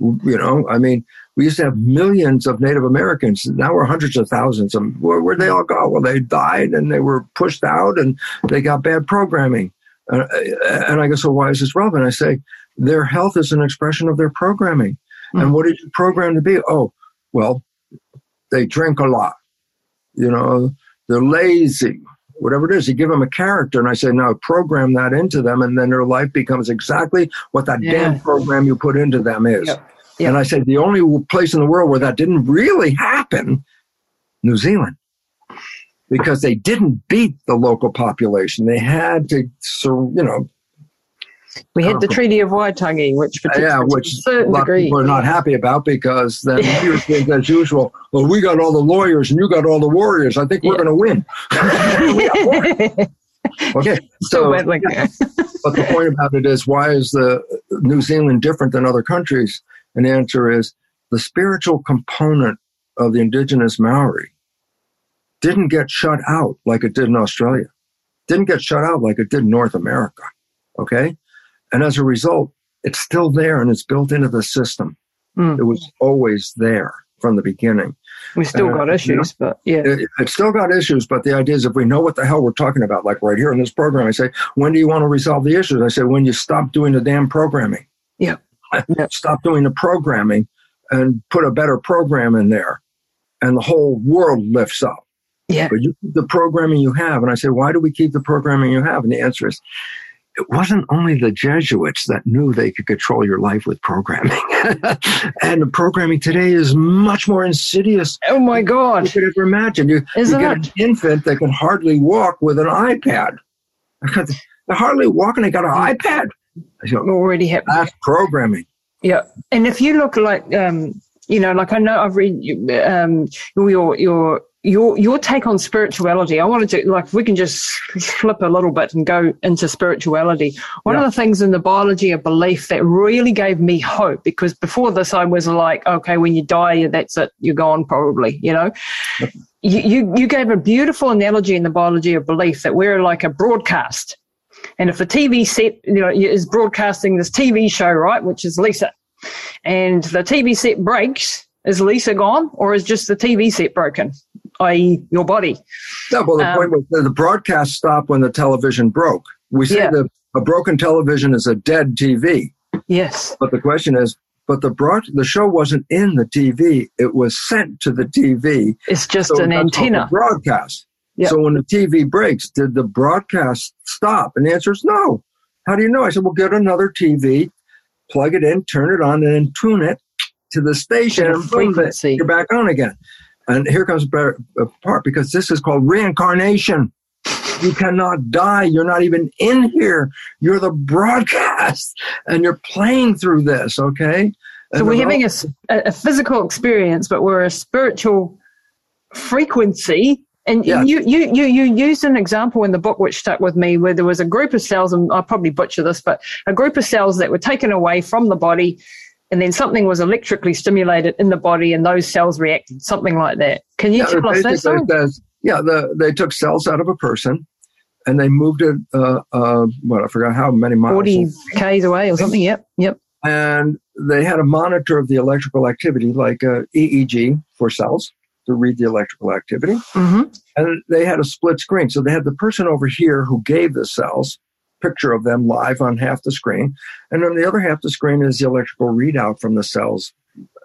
You know, I mean, we used to have millions of Native Americans. Now we're hundreds of thousands. of. Where, where'd they all go? Well, they died and they were pushed out and they got bad programming. Uh, and I go, so why is this relevant? I say, their health is an expression of their programming. Mm. And what did you program to be? Oh, well, they drink a lot. You know, they're lazy whatever it is, you give them a character, and I say, now program that into them, and then their life becomes exactly what that Yeah. damn program you put into them is. Yep. Yep. And I said, the only place in the world where that didn't really happen, New Zealand, because they didn't beat the local population. They had to, so you know, We had the Treaty of Waitangi, which protects yeah, which a certain degree. are not happy about because then [laughs] you think as usual, well, we got all the lawyers and you got all the warriors. I think we're Yeah. going to win. We got warriors. okay, so like. But the point about it is, why is the New Zealand different than other countries? And the answer is the spiritual component of the indigenous Maori didn't get shut out like it did in Australia, didn't get shut out like it did in North America. Okay. And as a result, it's still there and it's built into the system. Mm. It was always there from the beginning. We still Uh, got you issues, but yeah. It, it's still got issues, but the idea is if we know what the hell we're talking about, like right here in this program, I say, when do you want to resolve the issues? I say, when you stop doing the damn programming. Yeah. [laughs] Yeah. Stop doing the programming and put a better program in there, and the whole world lifts up. Yeah. But you keep the programming you have. And I say, why do we keep the programming you have? And the answer is, it wasn't only the Jesuits that knew they could control your life with programming. [laughs] and the programming today is much more insidious Oh my God. you could ever imagine. You, you get it? an infant that can hardly walk with an iPad. They're hardly walking, they got an iPad. I Already happened. That's programming. Yeah, and if you look like, um, you know, like I know I've read um, your your your your take on spirituality. I wanted to like we can just flip a little bit and go into spirituality. One Yeah. of the things in the biology of belief that really gave me hope because before this I was like, okay, when you die, that's it, you're gone probably. You know, you you, you gave a beautiful analogy in the biology of belief that we're like a broadcast. And if the TV set, you know, is broadcasting this TV show, right, which is Lisa, and the TV set breaks, is Lisa gone, or is just the TV set broken, i.e., your body? No, well, the Um, point was the, the broadcast stopped when the television broke. We say Yeah. that a broken television is a dead TV. Yes. But the question is, but the broad, the show wasn't in the TV. It was sent to the TV. It's just So an antenna. broadcast. Yeah. So when the TV breaks, did the broadcast stop? And the answer is no. How do you know? I said, well, get another TV, plug it in, turn it on, and then tune it to the station, and boom, you're back on again. And here comes the part because this is called reincarnation. You cannot die. You're not even in here. You're the broadcast, and you're playing through this. Okay. So And we're having a, a- a physical experience, but we're a spiritual frequency. And Yeah. you, you, you, you used an example in the book which stuck with me where there was a group of cells, and I'll probably butcher this, but a group of cells that were taken away from the body, and then something was electrically stimulated in the body, and those cells reacted, something like that. Can you Yeah, tell us that? story? says- yeah, the, they took cells out of a person and they moved it, uh, uh, what, I forgot how many miles. 40 Ks away or something? Yep, yep. And they had a monitor of the electrical activity, like uh, EEG for cells to read the electrical activity. hmm And they had a split screen. So they had the person over here who gave the cells, picture of them live on half the screen. And on the other half of the screen is the electrical readout from the cells,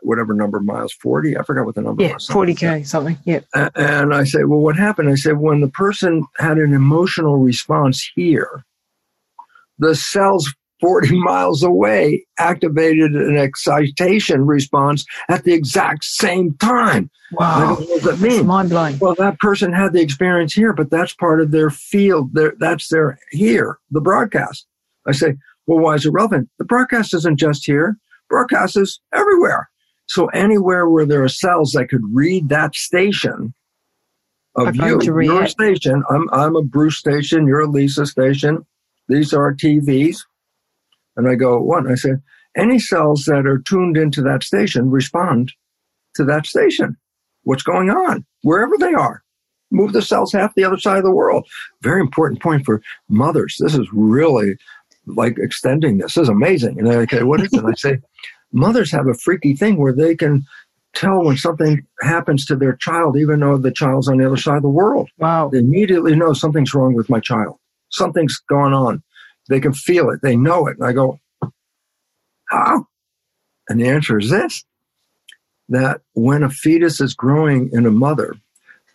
whatever number of miles, 40. I forgot what the number Yeah, was. 40K, something. Yeah. And I say, well, what happened? I said, when the person had an emotional response here, the cells 40 miles away activated an excitation response at the exact same time. Wow. go, what does that mean? mind blowing. Well, that person had the experience here, but that's part of their field. Their, that's their here, the broadcast. I say, well, why is it relevant? The broadcast isn't just here. Broadcast is everywhere. So anywhere where there are cells that could read that station Are of going you, to your react. station, I'm, I'm a Bruce station, you're a Lisa station. These are TVs. And I go, what? And I say, any cells that are tuned into that station respond to that station. What's going on? Wherever they are. move the cells half the other side of the world. Very important point for mothers. This is really like extending this. This is amazing. And like, okay, what is it? I say, [laughs] mothers have a freaky thing where they can tell when something happens to their child, even though the child's on the other side of the world. Wow. They immediately know something's wrong with my child. Something's gone on. They can feel it. They know it. And I go, how? And the answer is this that when a fetus is growing in a mother,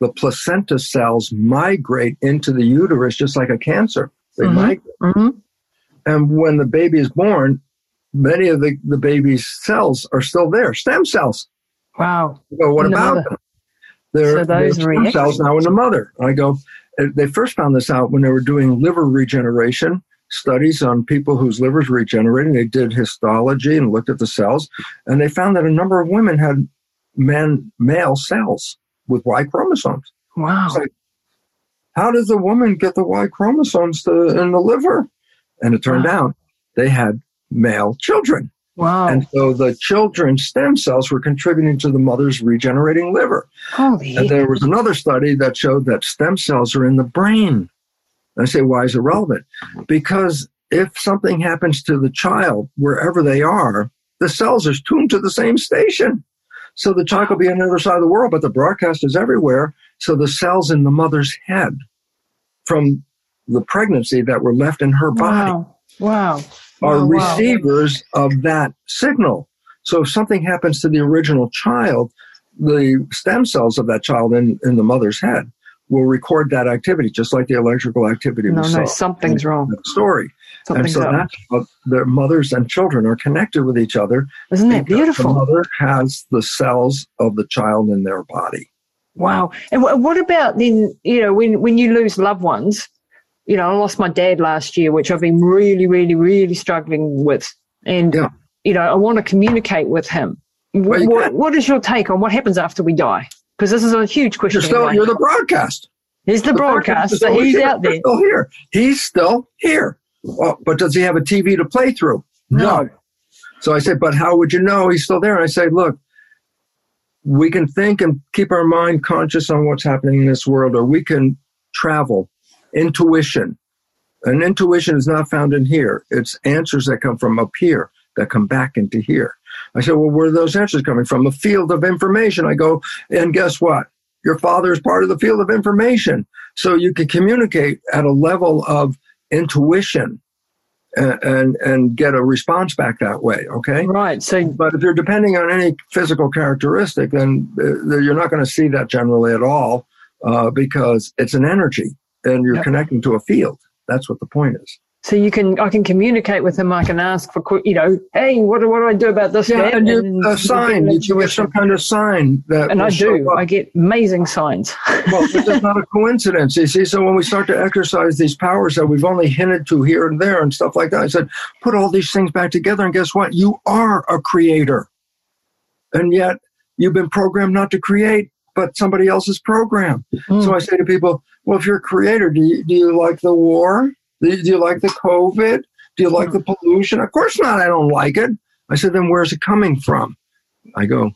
the placenta cells migrate into the uterus just like a cancer. They Mhm. migrate. hmm And when the baby is born, many of the, the baby's cells are still there, stem cells. Wow. Go, what the about them? They're, So those they're stem cells now in the mother. I go, they first found this out when they were doing liver regeneration studies on people whose livers were regenerating. They did histology and looked at the cells, and they found that a number of women had men, male cells with Y chromosomes. Wow. Like, how does the woman get the Y chromosomes to, in the liver? And it turned Wow. out they had male children. Wow. And so the children's stem cells were contributing to the mother's regenerating liver. Holy And there was another study that showed that stem cells are in the brain. I say, why is it relevant? Because if something happens to the child, wherever they are, the cells are tuned to the same station. So the child could be on the other side of the world, but the broadcast is everywhere. So the cells in the mother's head from the pregnancy that were left in her body Wow. Wow. are wow. receivers of that signal. So if something happens to the original child, the stem cells of that child in, in the mother's head will record that activity, just like the electrical activity No, no, something's in wrong. story. Something's and so up. that's their mothers and children are connected with each other. Isn't that beautiful? The mother has the cells of the child in their body. Wow. And what about then, you know, when, when you lose loved ones, you know, I lost my dad last year, which I've been really, really, really struggling with. And, Yeah. you know, I want to communicate with him. Well, what, what is your take on what happens after we die? Because this is a huge question. You're still you're the broadcast. He's the is broadcaster. still He's here. out there. Still here. He's still here. Well, but does he have a TV to play through? No. So I said, but how would you know he's still there? And I say, look, we can think and keep our mind conscious on what's happening in this world, or we can travel. Intuition. And intuition is not found in here. It's answers that come from up here that come back into here. I said, well, where are those answers coming from? A field of information. I go, and guess what? Your father is part of the field of information. So you can communicate at a level of intuition and, and, and get a response back that way. Okay. Right. So, But if you're depending on any physical characteristic, then uh, you're not going to see that generally at all uh, because it's an energy and you're Yep. connecting to a field. That's what the point is. So you can, I can communicate with him. I can ask for, you know, hey, what, do- what do I do about this? Yeah, and And a sign. You intuition. get some kind of sign that. And I do. I get amazing signs. [laughs] well, this is not a coincidence. You see, so when we start to exercise these powers that we've only hinted to here and there and stuff like that, I said, put all these things back together, and guess what? You are a creator. And yet, you've been programmed not to create, but somebody else's program. Mm. So I say to people, well, if you're a creator, do you, do you like the war? Do you, like the COVID? Do you like the pollution? Of course not. I don't like it. I said, then where's it coming from? I go,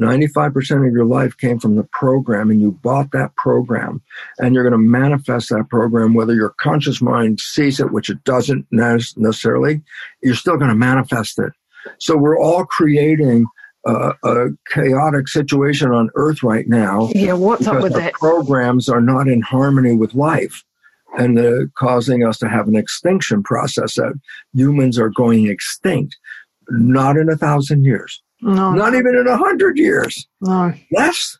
95% of your life came from the program and you bought that program and you're going to manifest that program whether your conscious mind sees it which it doesn't necessarily you're still going to manifest it so we're all creating uh, a chaotic situation on earth right now yeah. What's up with that? programs are not in harmony with life and uh, causing us to have an extinction process that humans are going extinct not in a thousand years No. not even in a hundred years No. less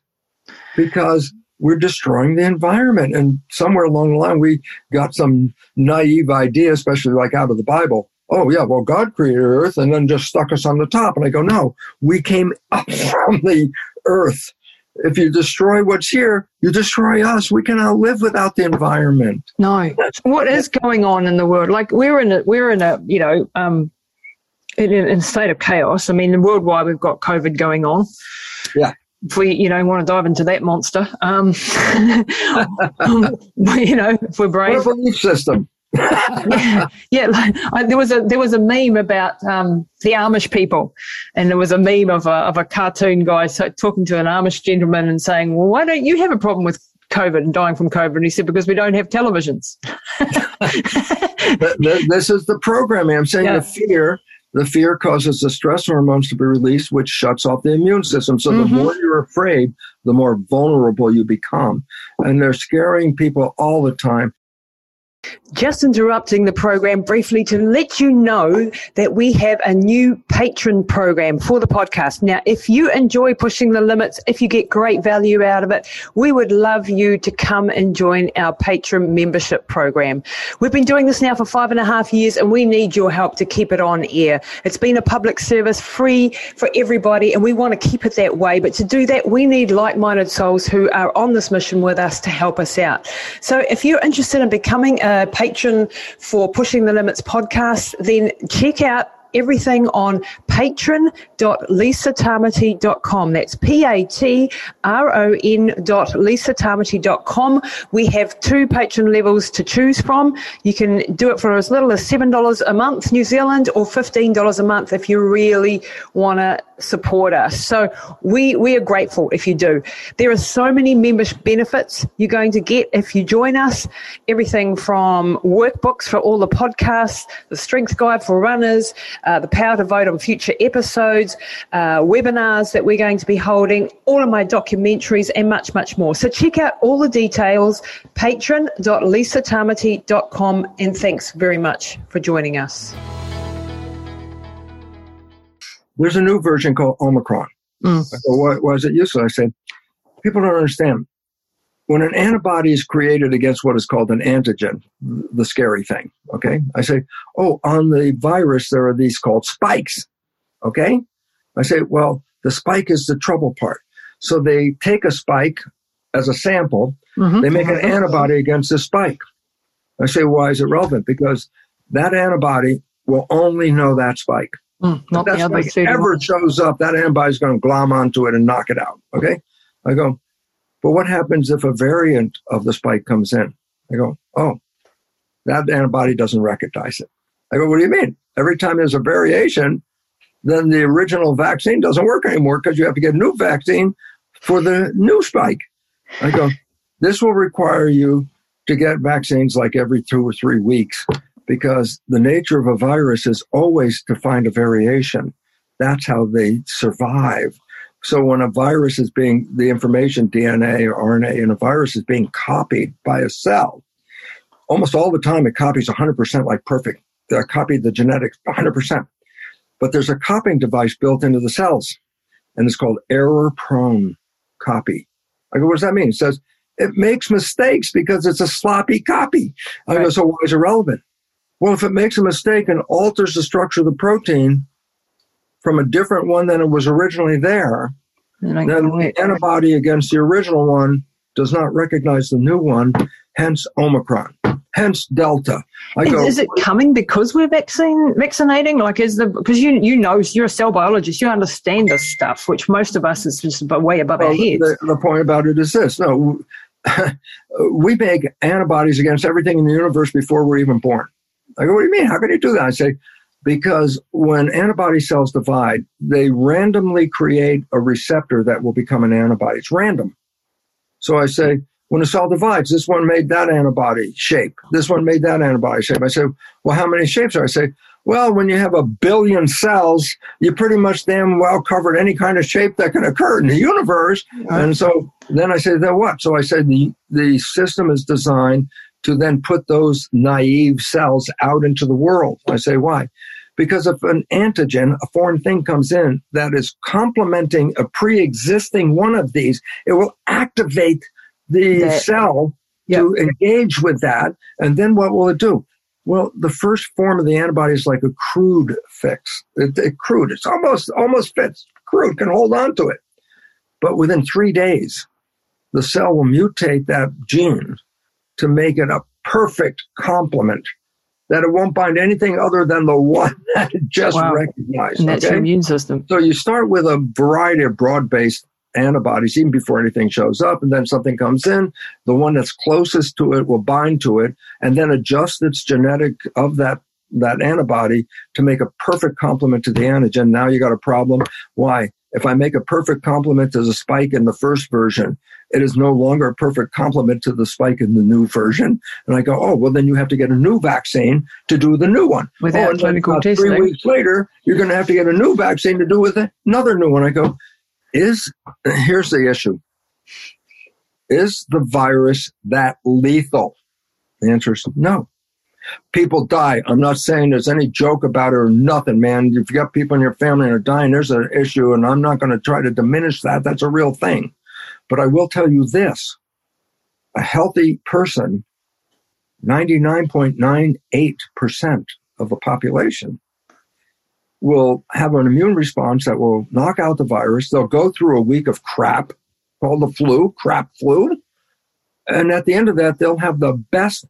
because we're destroying the environment and somewhere along the line we got some naive idea especially like out of the bible oh yeah well god created earth and then just stuck us on the top and i go no we came up [laughs] from the earth if you destroy what's here you destroy us we cannot live without the environment No. What is going on in the world? Like we're in a we're in a you know um in, in a state of chaos. I mean, worldwide we've got COVID going on. Yeah. If we you know want to dive into that monster, um, [laughs] you know, if we're brave, what a belief system yeah, [laughs] yeah like, I, there was a there was a meme about um, the Amish people, and there was a meme of a of a cartoon guy so, talking to an Amish gentleman and saying, "Well, why don't you have a problem with COVID and dying from COVID?" And he said, "Because we don't have televisions." this is the programming. I'm saying yeah. the fear. The fear causes the stress hormones to be released, which shuts off the immune system. So mm-hmm. the more you're afraid, the more vulnerable you become. And they're scaring people all the time. Just interrupting the program briefly to let you know that we have a new patron program for the podcast. Now, if you enjoy pushing the limits, if you get great value out of it, we would love you to come and join our patron membership program. We've been doing this now for five and a half years and we need your help to keep it on air. It's been a public service free for everybody and we want to keep it that way. But to do that, we need like-minded souls who are on this mission with us to help us out. So if you're interested in becoming a patron for Pushing the Limits podcast, then check out everything on patron.lisatamati.com. That's P-A-T-R-O-N dot lisatamati.com. We have two patron levels to choose from. You can do it for as little as $7 a month, New Zealand, or $15 a month if you really want to support us. So we, we are grateful if you do. There are so many membership benefits you're going to get if you join us. Everything from workbooks for all the podcasts, the strength guide for runners, uh, the power to vote on future episodes, uh, webinars that we're going to be holding, all of my documentaries, and much, much more. So check out all the details, patron.lisatamati.com, and thanks very much for joining us. There's a new version called Omicron. Mm. Why, why is it useful? I said, people don't understand when an antibody is created against what is called an antigen, the scary thing, okay? I say, oh, on the virus, there are these called spikes, okay? I say, well, the spike is the trouble part. So they take a spike as a sample, mm-hmm. they make an antibody against the spike. I say, why is it relevant? Because that antibody will only know that spike. Mm, if that spike ever shows up, that antibody is going to glom onto it and knock it out, okay? I go, but what happens if a variant of the spike comes in? I go, oh, that antibody doesn't recognize it. I go, what do you mean? Every time there's a variation, then the original vaccine doesn't work anymore because you have to get a new vaccine for the new spike. I go, this will require you to get vaccines like every two or three weeks because the nature of a virus is always to find a variation. That's how they survive. So when a virus is being, the information, DNA or RNA in a virus is being copied by a cell, almost all the time it copies 100% like perfect. They copied the genetics 100%. But there's a copying device built into the cells, and it's called error prone copy. I go, what does that mean? It says it makes mistakes because it's a sloppy copy. I right. go, so why is it relevant? Well, if it makes a mistake and alters the structure of the protein, from a different one than it was originally there, then the antibody against the original one does not recognize the new one, hence Omicron, hence Delta. I is, go, is it coming because we're vaccine vaccinating? Like, is the because you you know you're a cell biologist, you understand this stuff, which most of us is just way above well, our heads. The, the point about it is this: no, [laughs] we make antibodies against everything in the universe before we're even born. I go, what do you mean? How can you do that? I say, because when antibody cells divide, they randomly create a receptor that will become an antibody. It's random. So I say, when a cell divides, this one made that antibody shape. This one made that antibody shape. I say, well, how many shapes are? I say, well, when you have a billion cells, you pretty much damn well covered any kind of shape that can occur in the universe. And so then I say, then what? So I said the, the system is designed to then put those naive cells out into the world. I say, why? Because if an antigen, a foreign thing comes in that is complementing a pre-existing one of these, it will activate the that, cell yep. to engage with that. And then what will it do? Well, the first form of the antibody is like a crude fix. It, it crude. It's almost almost fits. Crude can hold on to it. But within three days, the cell will mutate that gene to make it a perfect complement that it won't bind anything other than the one [laughs] that it just wow. recognized. And that's okay? your immune system. So you start with a variety of broad-based antibodies even before anything shows up. And then something comes in, the one that's closest to it will bind to it and then adjust its genetic of that that antibody to make a perfect complement to the antigen. Now you got a problem. Why? If I make a perfect complement to the spike in the first version, it is no longer a perfect complement to the spike in the new version. And I go, oh, well, then you have to get a new vaccine to do the new one. Without oh, clinical testing. Three weeks later, you're going to have to get a new vaccine to do with another new one. I go, is, [clears throat] here's the issue. Is the virus that lethal? The answer is no. People die. I'm not saying there's any joke about it or nothing, man. If you got people in your family that are dying, there's an issue, and I'm not going to try to diminish that. That's a real thing. But I will tell you this a healthy person, 99.98% of the population, will have an immune response that will knock out the virus. They'll go through a week of crap called the flu, crap flu. And at the end of that, they'll have the best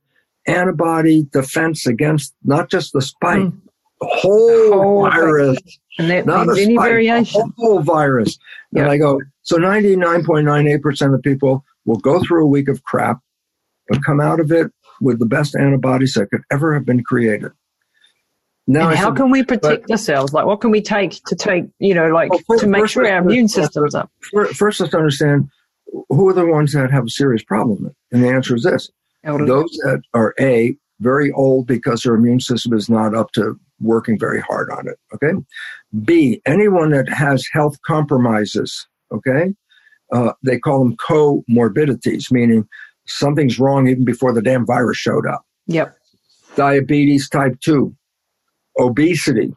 antibody defense against not just the spike, mm. the whole, whole virus. And that not any spike, variation. The whole virus. Yep. And I go, so 99.98% of people will go through a week of crap, but come out of it with the best antibodies that could ever have been created. Now, and how said, can we protect but, ourselves? Like, what can we take to take, you know, like well, first, to make sure our immune system's up? First, let's understand who are the ones that have a serious problem. And the answer is this. Those that are A, very old because their immune system is not up to working very hard on it. Okay. B, anyone that has health compromises. Okay. Uh, they call them comorbidities, meaning something's wrong even before the damn virus showed up. Yep. Diabetes type 2, obesity,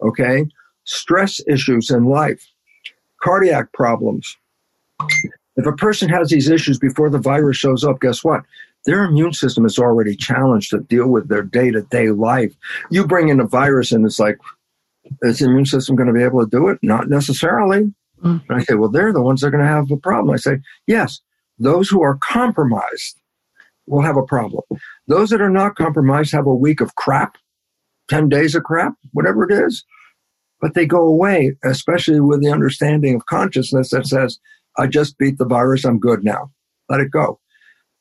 okay, stress issues in life, cardiac problems. If a person has these issues before the virus shows up, guess what? Their immune system is already challenged to deal with their day to day life. You bring in a virus and it's like, is the immune system going to be able to do it? Not necessarily. Mm. I say, well, they're the ones that are going to have a problem. I say, yes, those who are compromised will have a problem. Those that are not compromised have a week of crap 10 days of crap, whatever it is. But they go away, especially with the understanding of consciousness that says, I just beat the virus, I'm good now. Let it go.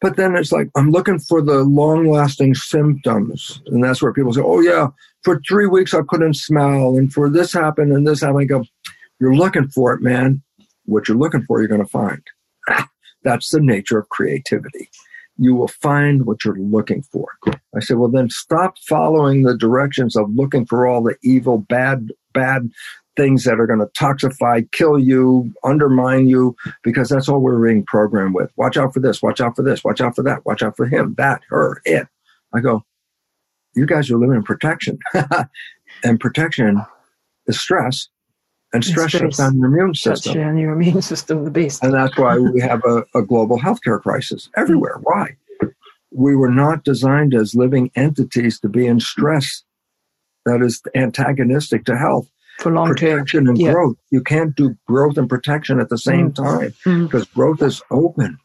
But then it's like, I'm looking for the long lasting symptoms. And that's where people say, oh, yeah, for three weeks I couldn't smell, and for this happened and this happened. I go, you're looking for it, man. What you're looking for, you're going to find. [laughs] that's the nature of creativity you will find what you're looking for. I said, well, then stop following the directions of looking for all the evil, bad, bad things that are going to toxify, kill you, undermine you, because that's all we're being programmed with. Watch out for this, watch out for this, watch out for that, watch out for him, that, her, it. I go, you guys are living in protection. [laughs] and protection is stress. And stress shuts down your immune system. Shuts down your immune system, the beast. And that's why we have a, a global healthcare crisis everywhere. Mm. Why? We were not designed as living entities to be in stress that is antagonistic to health. For long protection term. and yeah. growth. You can't do growth and protection at the same mm. time mm. because growth is open,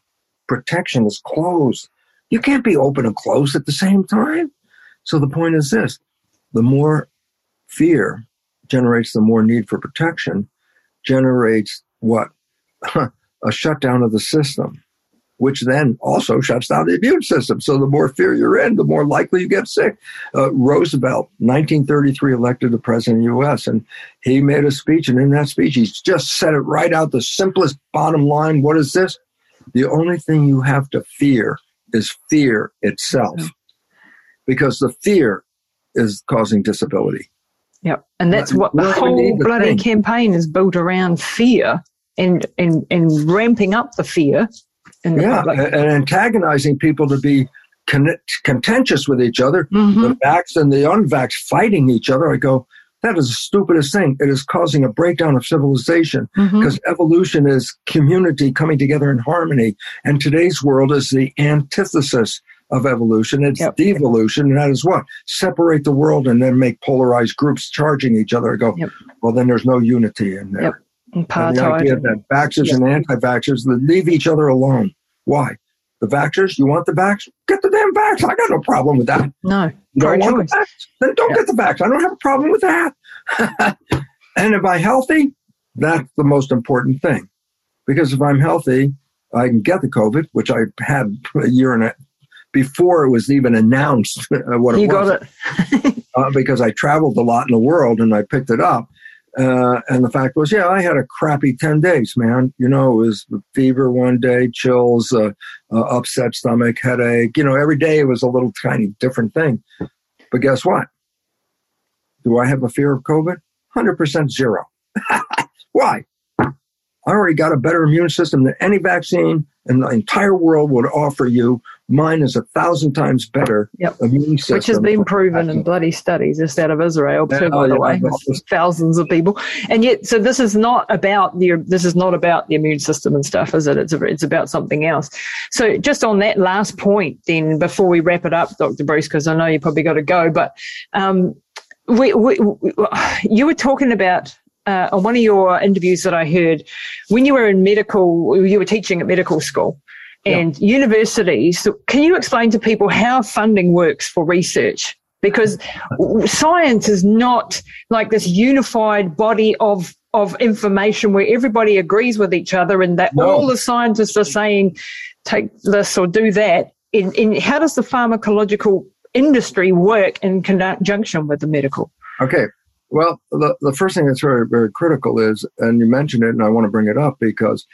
protection is closed. You can't be open and closed at the same time. So the point is this the more fear generates the more need for protection, generates what? [laughs] a shutdown of the system, which then also shuts down the immune system. So the more fear you're in, the more likely you get sick. Uh, Roosevelt, 1933, elected the president of the U.S., and he made a speech, and in that speech, he just said it right out the simplest bottom line. What is this? The only thing you have to fear is fear itself. Mm-hmm. Because the fear is causing disability. Yep. And that's what the whole bloody campaign is built around fear and, and, and ramping up the fear. Yeah, public. and antagonizing people to be con- contentious with each other. Mm-hmm. The vax and the unvax fighting each other. I go, that is the stupidest thing. It is causing a breakdown of civilization because mm-hmm. evolution is community coming together in harmony. And today's world is the antithesis of evolution. It's yep. devolution, and that is what? Separate the world and then make polarized groups charging each other. I go, yep. well, then there's no unity in there. Yep. And the idea that vaxxers yep. and anti-vaxxers leave each other alone. Why? The vaxxers, you want the vax? Get the damn vax. I got no problem with that. No. You don't want the vax? Then don't get the vax. I don't have a problem with that. [laughs] and if I'm healthy, that's the most important thing. because if I'm healthy, I can get the COVID, which I had a year and a before it was even announced [laughs] what it you was. got it. [laughs] uh, because I traveled a lot in the world and I picked it up. Uh, and the fact was, yeah, I had a crappy 10 days, man. You know, it was fever one day, chills, uh, uh, upset stomach, headache. You know, every day it was a little tiny different thing. But guess what? Do I have a fear of COVID? 100% zero. [laughs] Why? I already got a better immune system than any vaccine in the entire world would offer you. Mine is a thousand times better Yep. immune system. Which has been proven in bloody studies just out of Israel, too, by the way, thousands of people. And yet, so this is not about the this is not about the immune system and stuff, is it? It's it's about something else. So, just on that last point, then, before we wrap it up, Dr. Bruce, because I know you probably got to go, but um, we, we, we, you were talking about uh, on one of your interviews that I heard when you were in medical, you were teaching at medical school and universities. So can you explain to people how funding works for research? Because science is not like this unified body of of information where everybody agrees with each other and that No. all the scientists are saying take this or do that. In, in how does the pharmacological industry work in conjunction with the medical? Okay. Well, the, the first thing that's very, very critical is, and you mentioned it, and I want to bring it up because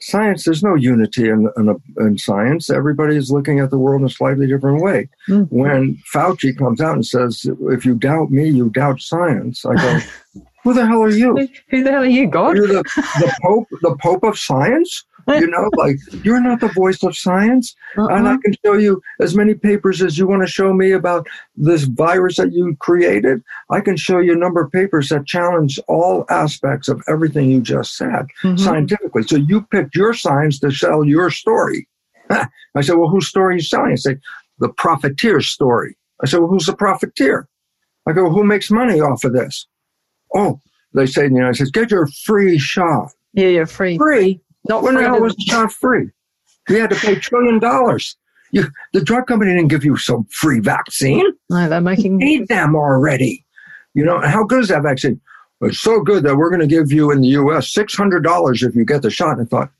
science, there's no unity in, in, a, in science. Everybody is looking at the world in a slightly different way. Mhm. When Fauci comes out and says, if you doubt me, you doubt science, I go, [laughs] who the hell are you? Who, who the hell are you, God? You're the, the Pope, the Pope of science? You know, like you're not the voice of science. And I Uh-uh. can show you as many papers as you want to show me about this virus that you created. I can show you a number of papers that challenge all aspects of everything you just said Mhm. scientifically. So you picked your science to sell your story. [laughs] I said, well, whose story are you selling? I say, the profiteer's story. I said, well, who's the profiteer? I go, who makes money off of this? Oh, they say in the United States, get your free shot. Yeah, you're free. Free? Not When the free was shot free? You had to pay trillion dollars. You, the drug company didn't give you some free vaccine. No, they're You making. need them already. You know, how good is that vaccine? It's so good that we're going to give you in the U.S. six hundred dollars if you get the shot. And I thought,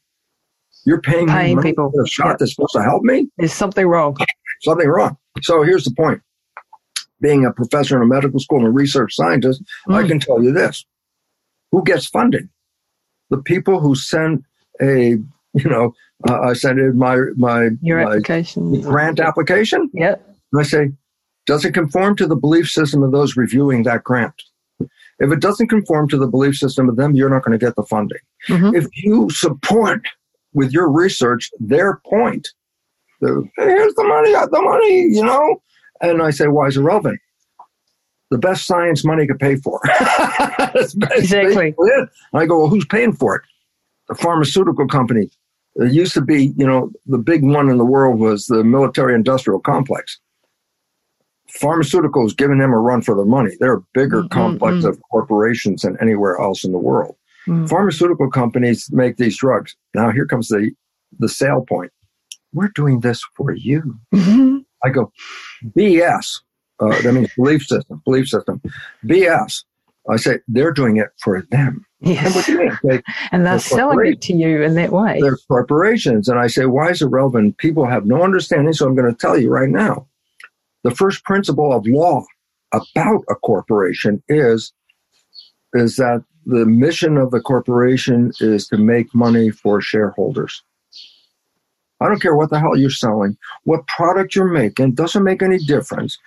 you're paying, Paying people. for a shot that's supposed to help me. There's something wrong. Something wrong. So here's the point. Being a professor in a medical school and a research scientist, I Mm. can tell you this: who gets funding? The people who send a, you know, uh, I sent in my my, Your my application. grant application. Yeah. And I say, does it conform to the belief system of those reviewing that grant? If it doesn't conform to the belief system of them, you're not going to get the funding. Mhm. If you support with your research their point, the, "Hey, here's the money, got the money, you know, and I say, why is it relevant? The best science money could pay for. [laughs] Exactly. I go, well, who's paying for it? The pharmaceutical company. It used to be, you know, the big one in the world was the military industrial complex. Pharmaceuticals giving them a run for their money. They're a bigger Mm, mm, complex mm. of corporations than anywhere else in the world. Mm. Pharmaceutical companies make these drugs. Now here comes the the sale point. We're doing this for you. Mhm. I go, BS. Uh, that means belief system, belief system. BS. I say they're doing it for them. And what Yes. do you mean? [laughs] They, And they're They're selling it to you in that way. they're corporations. And I say, why is it relevant? People have no understanding. So I'm going to tell you right now. The first principle of law about a corporation is, is that the mission of the corporation is to make money for shareholders. I don't care what the hell you're selling, what product you're making, doesn't make any difference.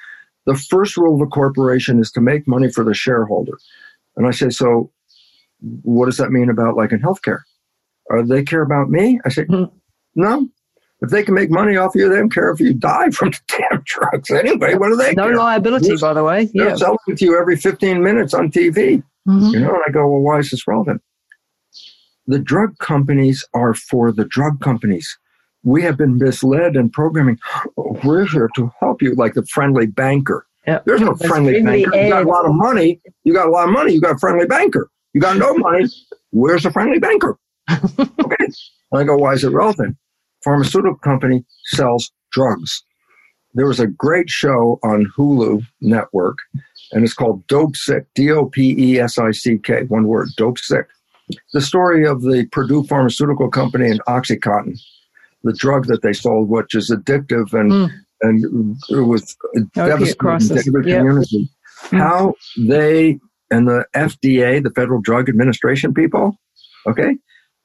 The first rule of a corporation is to make money for the shareholder. And I say, so what does that mean about like in healthcare? Or they care about me? I say, Mhm. no. If they can make money off you, they don't care if you die from [laughs] the damn drugs anyway. What do they no care? liability, by the way. They're Yeah. selling it to you every 15 minutes on TV. Mhm. You know, and I go, well, why is this relevant? The drug companies are for the drug companies. We have been misled in programming. "Oh, [gasps] We're here to help you, like the friendly banker. Yeah. There's no There's friendly friendly banker. You got a lot of money. You got a lot of money. You got a friendly banker. You got no money. Where's the friendly banker? [laughs] okay. I go, why is it relevant? Pharmaceutical company sells drugs. There was a great show on Hulu network, and it's called Dopesick. D O P E S I C K. One word. Dopesick. the story of the Purdue Pharmaceutical Company and OxyContin, the drug that they sold, which is addictive and mm. and it was devastating to yep. community. Mm. How they and the FDA, the Federal Drug Administration people, okay,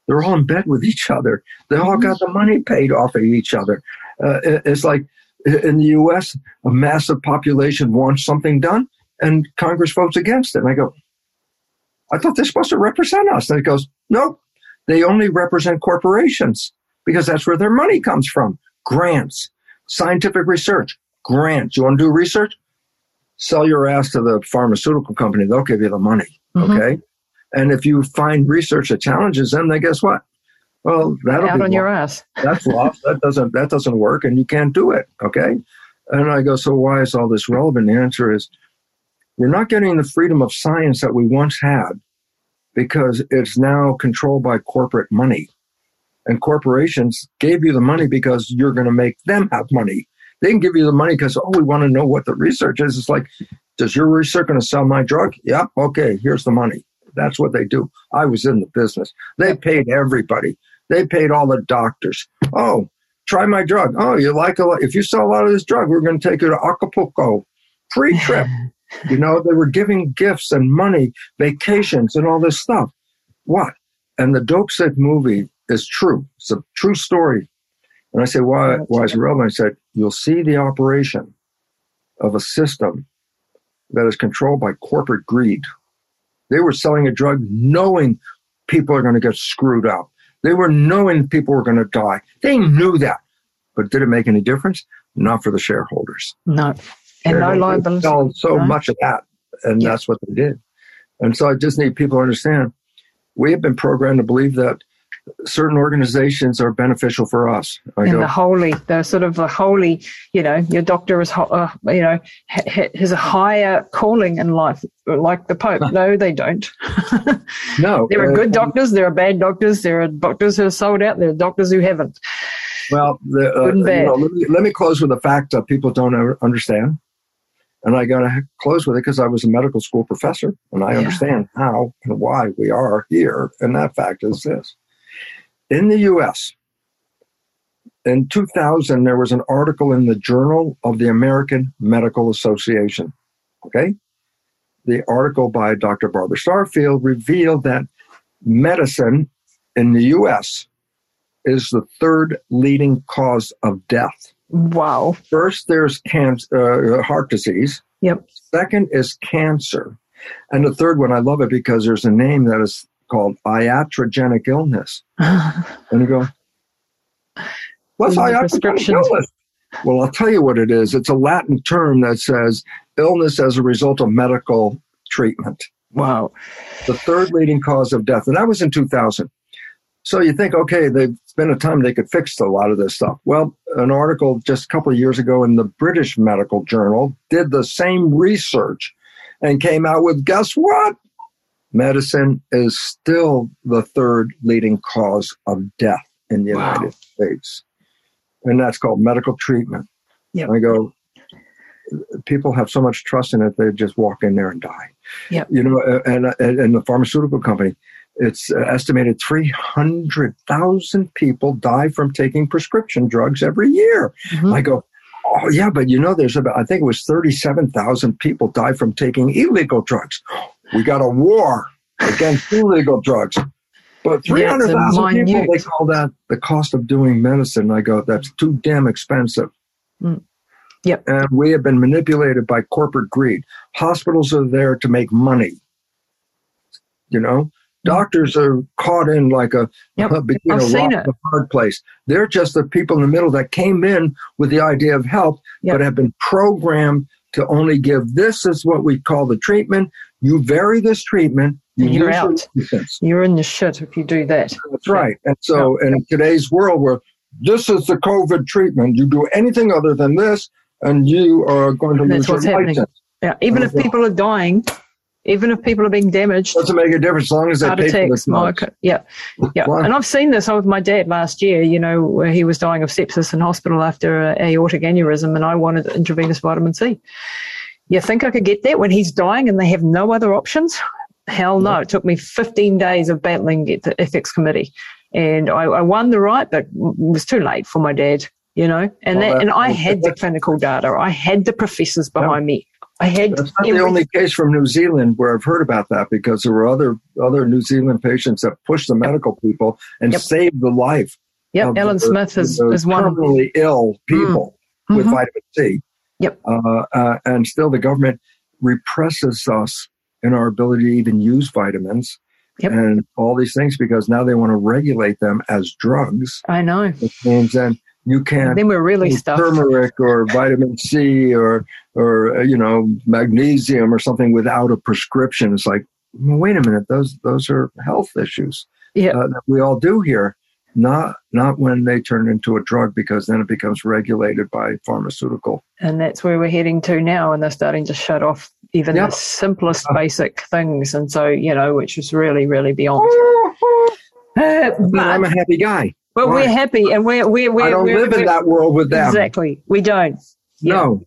they're all in bed with each other. They all got the money paid off of each other. Uh, it's like in the U.S., a massive population wants something done, and Congress votes against it. And I go, I thought they're supposed to represent us. And it goes, nope, they only represent corporations because that's where their money comes from. Grants, scientific research, grants. You want to do research? Sell your ass to the pharmaceutical company. They'll give you the money. Mm-hmm. Okay. And if you find research that challenges them, then guess what? Well, that'll out be on your ass. [laughs] That's lost. that doesn't that doesn't work, and you can't do it. Okay. And I go, so why is all this relevant? The answer is, we're not getting the freedom of science that we once had because it's now controlled by corporate money. And corporations gave you the money because you're going to make them have money. They can give you the money because, oh, we want to know what the research is. It's like, does your research going to sell my drug? Yep. Okay. Here's the money. That's what they do. I was in the business. They paid everybody. They paid all the doctors. Oh, try my drug. Oh, you like a lot. If you sell a lot of this drug, we're going to take you to Acapulco. Free [laughs] trip. you know, they were giving gifts and money, vacations, and all this stuff. What? And the Dopesick movie is true. It's a true story. And I said, why, why is it relevant? I said, you'll see the operation of a system that is controlled by corporate greed. They were selling a drug knowing people are going to get screwed up. They were knowing people were going to die. They knew that. But did it make any difference? Not for the shareholders. No. And no liability. so no. much of that. And yeah. that's what they did. And so I just need people to understand we have been programmed to believe that certain organizations are beneficial for us. I and go, the holy, the sort of the holy, you know, your doctor is, uh, you know, has a higher calling in life, like the Pope. [laughs] No, they don't. [laughs] no. there are uh, good doctors, there are bad doctors, there are doctors who are sold out, there are doctors who haven't. Well, the, uh, you know, let, me, let, me, close with a fact that people don't understand. And I got to close with it because I was a medical school professor and I yeah. understand how and why we are here. And that fact is this in the US, in 2000, there was an article in the Journal of the American Medical Association. Okay? The article by Dr. Barbara Starfield revealed that medicine in the US is the third leading cause of death. Wow. First, there's cancer, uh, heart disease. Yep. Second is cancer. And the third one, I love it because there's a name that is called iatrogenic illness. [laughs] and you go, what's iatrogenic illness? Well, I'll tell you what it is. It's a Latin term that says illness as a result of medical treatment. Wow. The third leading cause of death. And that was in 2000. So you think, okay, they've been a time they could fix a lot of this stuff. Well, an article just a couple of years ago in the British Medical Journal did the same research and came out with guess what? Medicine is still the third leading cause of death in the United. States. And that's called medical treatment. Yep. I go, people have so much trust in it, they just walk in there and die. Yep. You know, and, and, and the pharmaceutical company, it's estimated 300,000 people die from taking prescription drugs every year. Mm-hmm. I go, oh, yeah, but you know, there's about, I think it was 37,000 people die from taking illegal drugs. We got a war against illegal drugs. But 300,000 yeah, people, they call that the cost of doing medicine. I go, that's too damn expensive. Mm. Yep. And we have been manipulated by corporate greed. Hospitals are there to make money. You know, mm. doctors are caught in like a, yep. [laughs] a between I've a rock and a hard place. They're just the people in the middle that came in with the idea of help, yep. but have been programmed to only give this is what we call the treatment. You vary this treatment. You You're out. You're in the shit if you do that. That's right. And so, in today's world where this is the COVID treatment, you do anything other than this, and you are going to lose your license. Yeah, even if people are dying, even if people are being damaged. Doesn't make a difference as long as they heart pay attacks, for Yeah, yeah. and I've seen this with my dad last year. You know, where he was dying of sepsis in hospital after a aortic aneurysm, and I wanted intravenous vitamin C. You think I could get that when he's dying and they have no other options? Hell no. It took me 15 days of battling at the ethics committee. And I, I won the right, but it was too late for my dad, you know. And well, that, and I had the clinical data. I had the professors behind yeah. me. I had. That's not every, the only case from New Zealand where I've heard about that because there were other other New Zealand patients that pushed the medical people and yep. saved the life. Yep, Allan the, Smith is, is one terminally ill people mm. with mm-hmm. vitamin C. Yep, uh, uh, and still the government represses us in our ability to even use vitamins yep. and all these things because now they want to regulate them as drugs. I know. Which means then you can't. Then we're really stuck. Turmeric or vitamin C or or uh, you know magnesium or something without a prescription. It's like, well, wait a minute, those those are health issues uh, that we all do here. Not not when they turn into a drug because then it becomes regulated by pharmaceutical. And that's where we're heading to now, and they're starting to shut off even yep. the simplest uh, basic things, and so you know, which is really really beyond. [laughs] Uh, but, I'm a happy guy. Well, we're happy, and we're we're, we're I don't we're, live in that world with them. Exactly, we don't. No.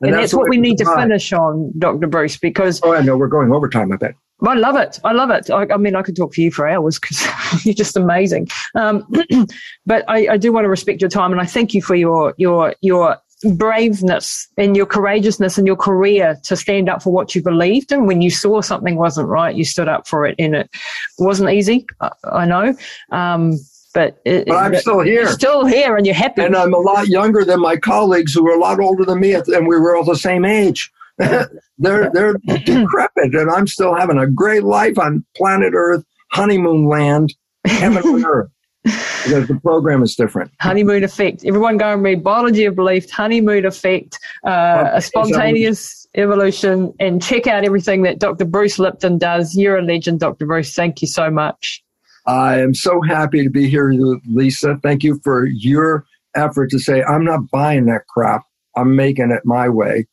And, and that's, that's what we need to finish on, Dr. Bruce, because. Oh, I know. We're going overtime, I bet. I love it. I love it. I, I mean, I could talk to you for hours because [laughs] you're just amazing. Um, [clears throat] but I, I, do want to respect your time, and I thank you for your your your braveness and your courageousness and your career to stand up for what you believed in. When you saw something wasn't right, you stood up for it, and it wasn't easy. I, I know. Um, but, it, but I'm still here. still here, and you're happy. And I'm a lot younger than my colleagues who are a lot older than me, and we were all the same age. [laughs] they're they're [clears throat] decrepit, and I'm still having a great life on planet Earth, honeymoon land, heaven on [laughs] earth. Because the program is different. Honeymoon effect. Everyone go and read Biology of Belief, Honeymoon Effect, uh, a spontaneous evolution, and check out everything that Dr. Bruce Lipton does. You're a legend, Dr. Bruce. Thank you so much. I am so happy to be here Lisa. Thank you for your effort to say, I'm not buying that crap. I'm making it my way.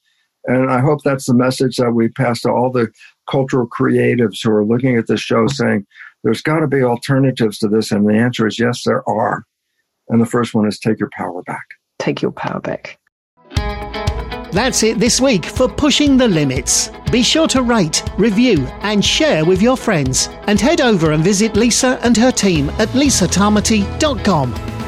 And I hope that's the message that we pass to all the cultural creatives who are looking at this show saying, there's got to be alternatives to this. And the answer is yes, there are. And the first one is take your power back. Take your power back. That's it this week for Pushing the Limits. Be sure to rate, review, and share with your friends. And head over and visit Lisa and her team at lisatamati.com.